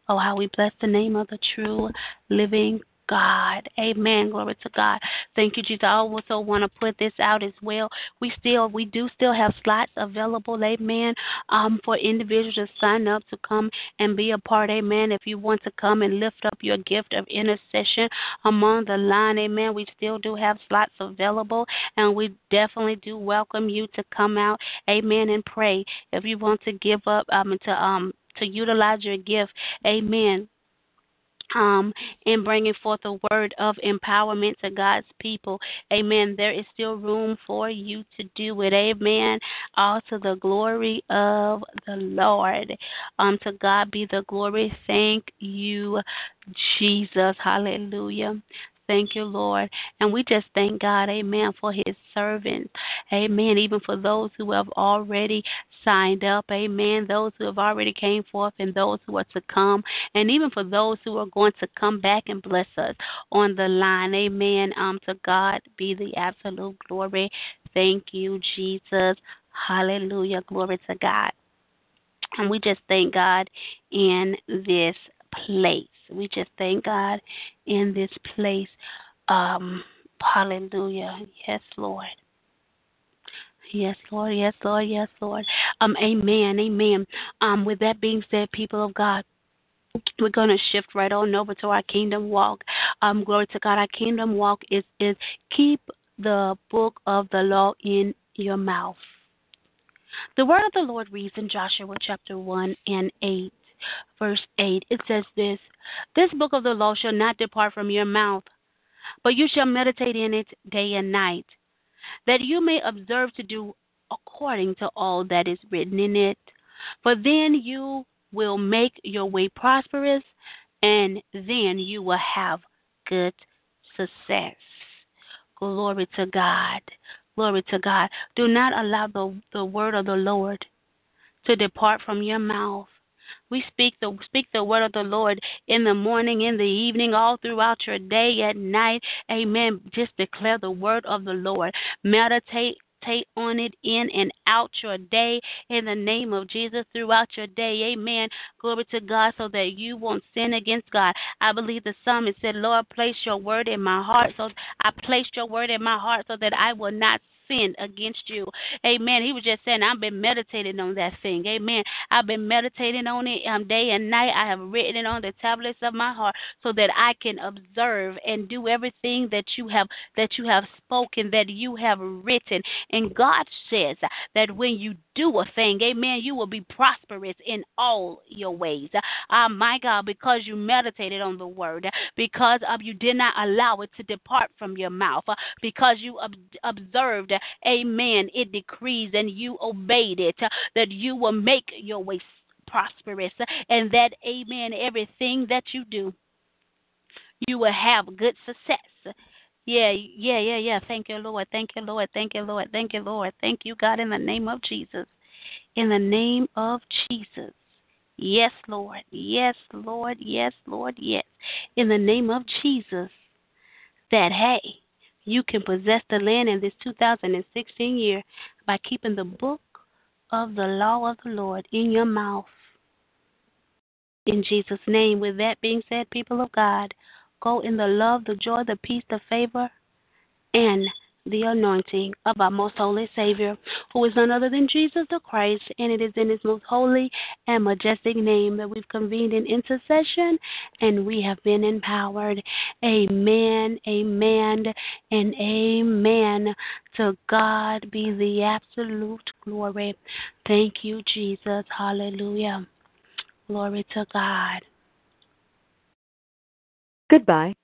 Oh, how we bless the name of the true living God. Amen. Glory to God. Thank you, Jesus. I also want to put this out as well. We still, we do still have slots available. Amen. Um, for individuals to sign up to come and be a part. Amen. If you want to come and lift up your gift of intercession among the line. Amen. We still do have slots available, and we definitely do welcome you to come out. Amen. And pray if you want to give up um to um to utilize your gift. Amen um, in bringing forth a word of empowerment to God's people. Amen. There is still room for you to do it. Amen. All to the glory of the Lord. Um, to God be the glory. Thank you, Jesus. Hallelujah. Thank you, Lord. And we just thank God, amen, for his servants. Amen. Even for those who have already signed up. Amen. Those who have already came forth and those who are to come. And even for those who are going to come back and bless us on the line. Amen. Um to God be the absolute glory. Thank you, Jesus. Hallelujah. Glory to God. And we just thank God in this place. We just thank God in this place. Um, hallelujah. Yes, Lord. Yes, Lord. Yes, Lord. Yes, Lord. Um, amen. Amen. Um, with that being said, people of God, we're going to shift right on over to our kingdom walk. Um, glory to God. Our kingdom walk is is keep the book of the law in your mouth. The word of the Lord reads in Joshua chapter 1 and 8 verse 8, it says this This book of the law shall not depart from your mouth, but you shall meditate in it day and night, that you may observe to do according to all that is written in it. For then you will make your way prosperous, and then you will have good success. Glory to God. Glory to God. Do not allow the, the word of the Lord to depart from your mouth. We speak the speak the word of the Lord in the morning, in the evening, all throughout your day, at night. Amen. Just declare the word of the Lord. Meditate on it in and out your day in the name of Jesus throughout your day. Amen. Glory to God so that you won't sin against God. I believe the psalmist said, Lord, place your word in my heart. So I placed your word in my heart so that I will not sinned against you. Amen. He was just saying, I've been meditating on that thing. Amen. I've been meditating on it um, day and night. I have written it on the tablets of my heart so that I can observe and do everything that you have that you have spoken, that you have written. And God says that when you do a thing, amen, you will be prosperous in all your ways. Ah, uh, my God, because you meditated on the word, because of you did not allow it to depart from your mouth, because you ob- observed, amen, it decrees and you obeyed it, that you will make your way prosperous, and that, amen, everything that you do, you will have good success. Yeah, yeah, yeah, yeah. Thank you, Lord. Thank you, Lord. Thank you, Lord. Thank you, Lord. Thank you, God, in the name of Jesus. In the name of Jesus. Yes, Lord. Yes, Lord. Yes, Lord. Yes. In the name of Jesus. That, hey, you can possess the land in this 2016 year by keeping the book of the law of the Lord in your mouth. In Jesus' name, with that being said, people of God, in the love, the joy, the peace, the favor, and the anointing of our most holy Savior, who is none other than Jesus the Christ, and it is in his most holy and majestic name that we've convened in intercession and we have been empowered. Amen, amen, and amen. To God be the absolute glory. Thank you, Jesus. Hallelujah. Glory to God.
Goodbye.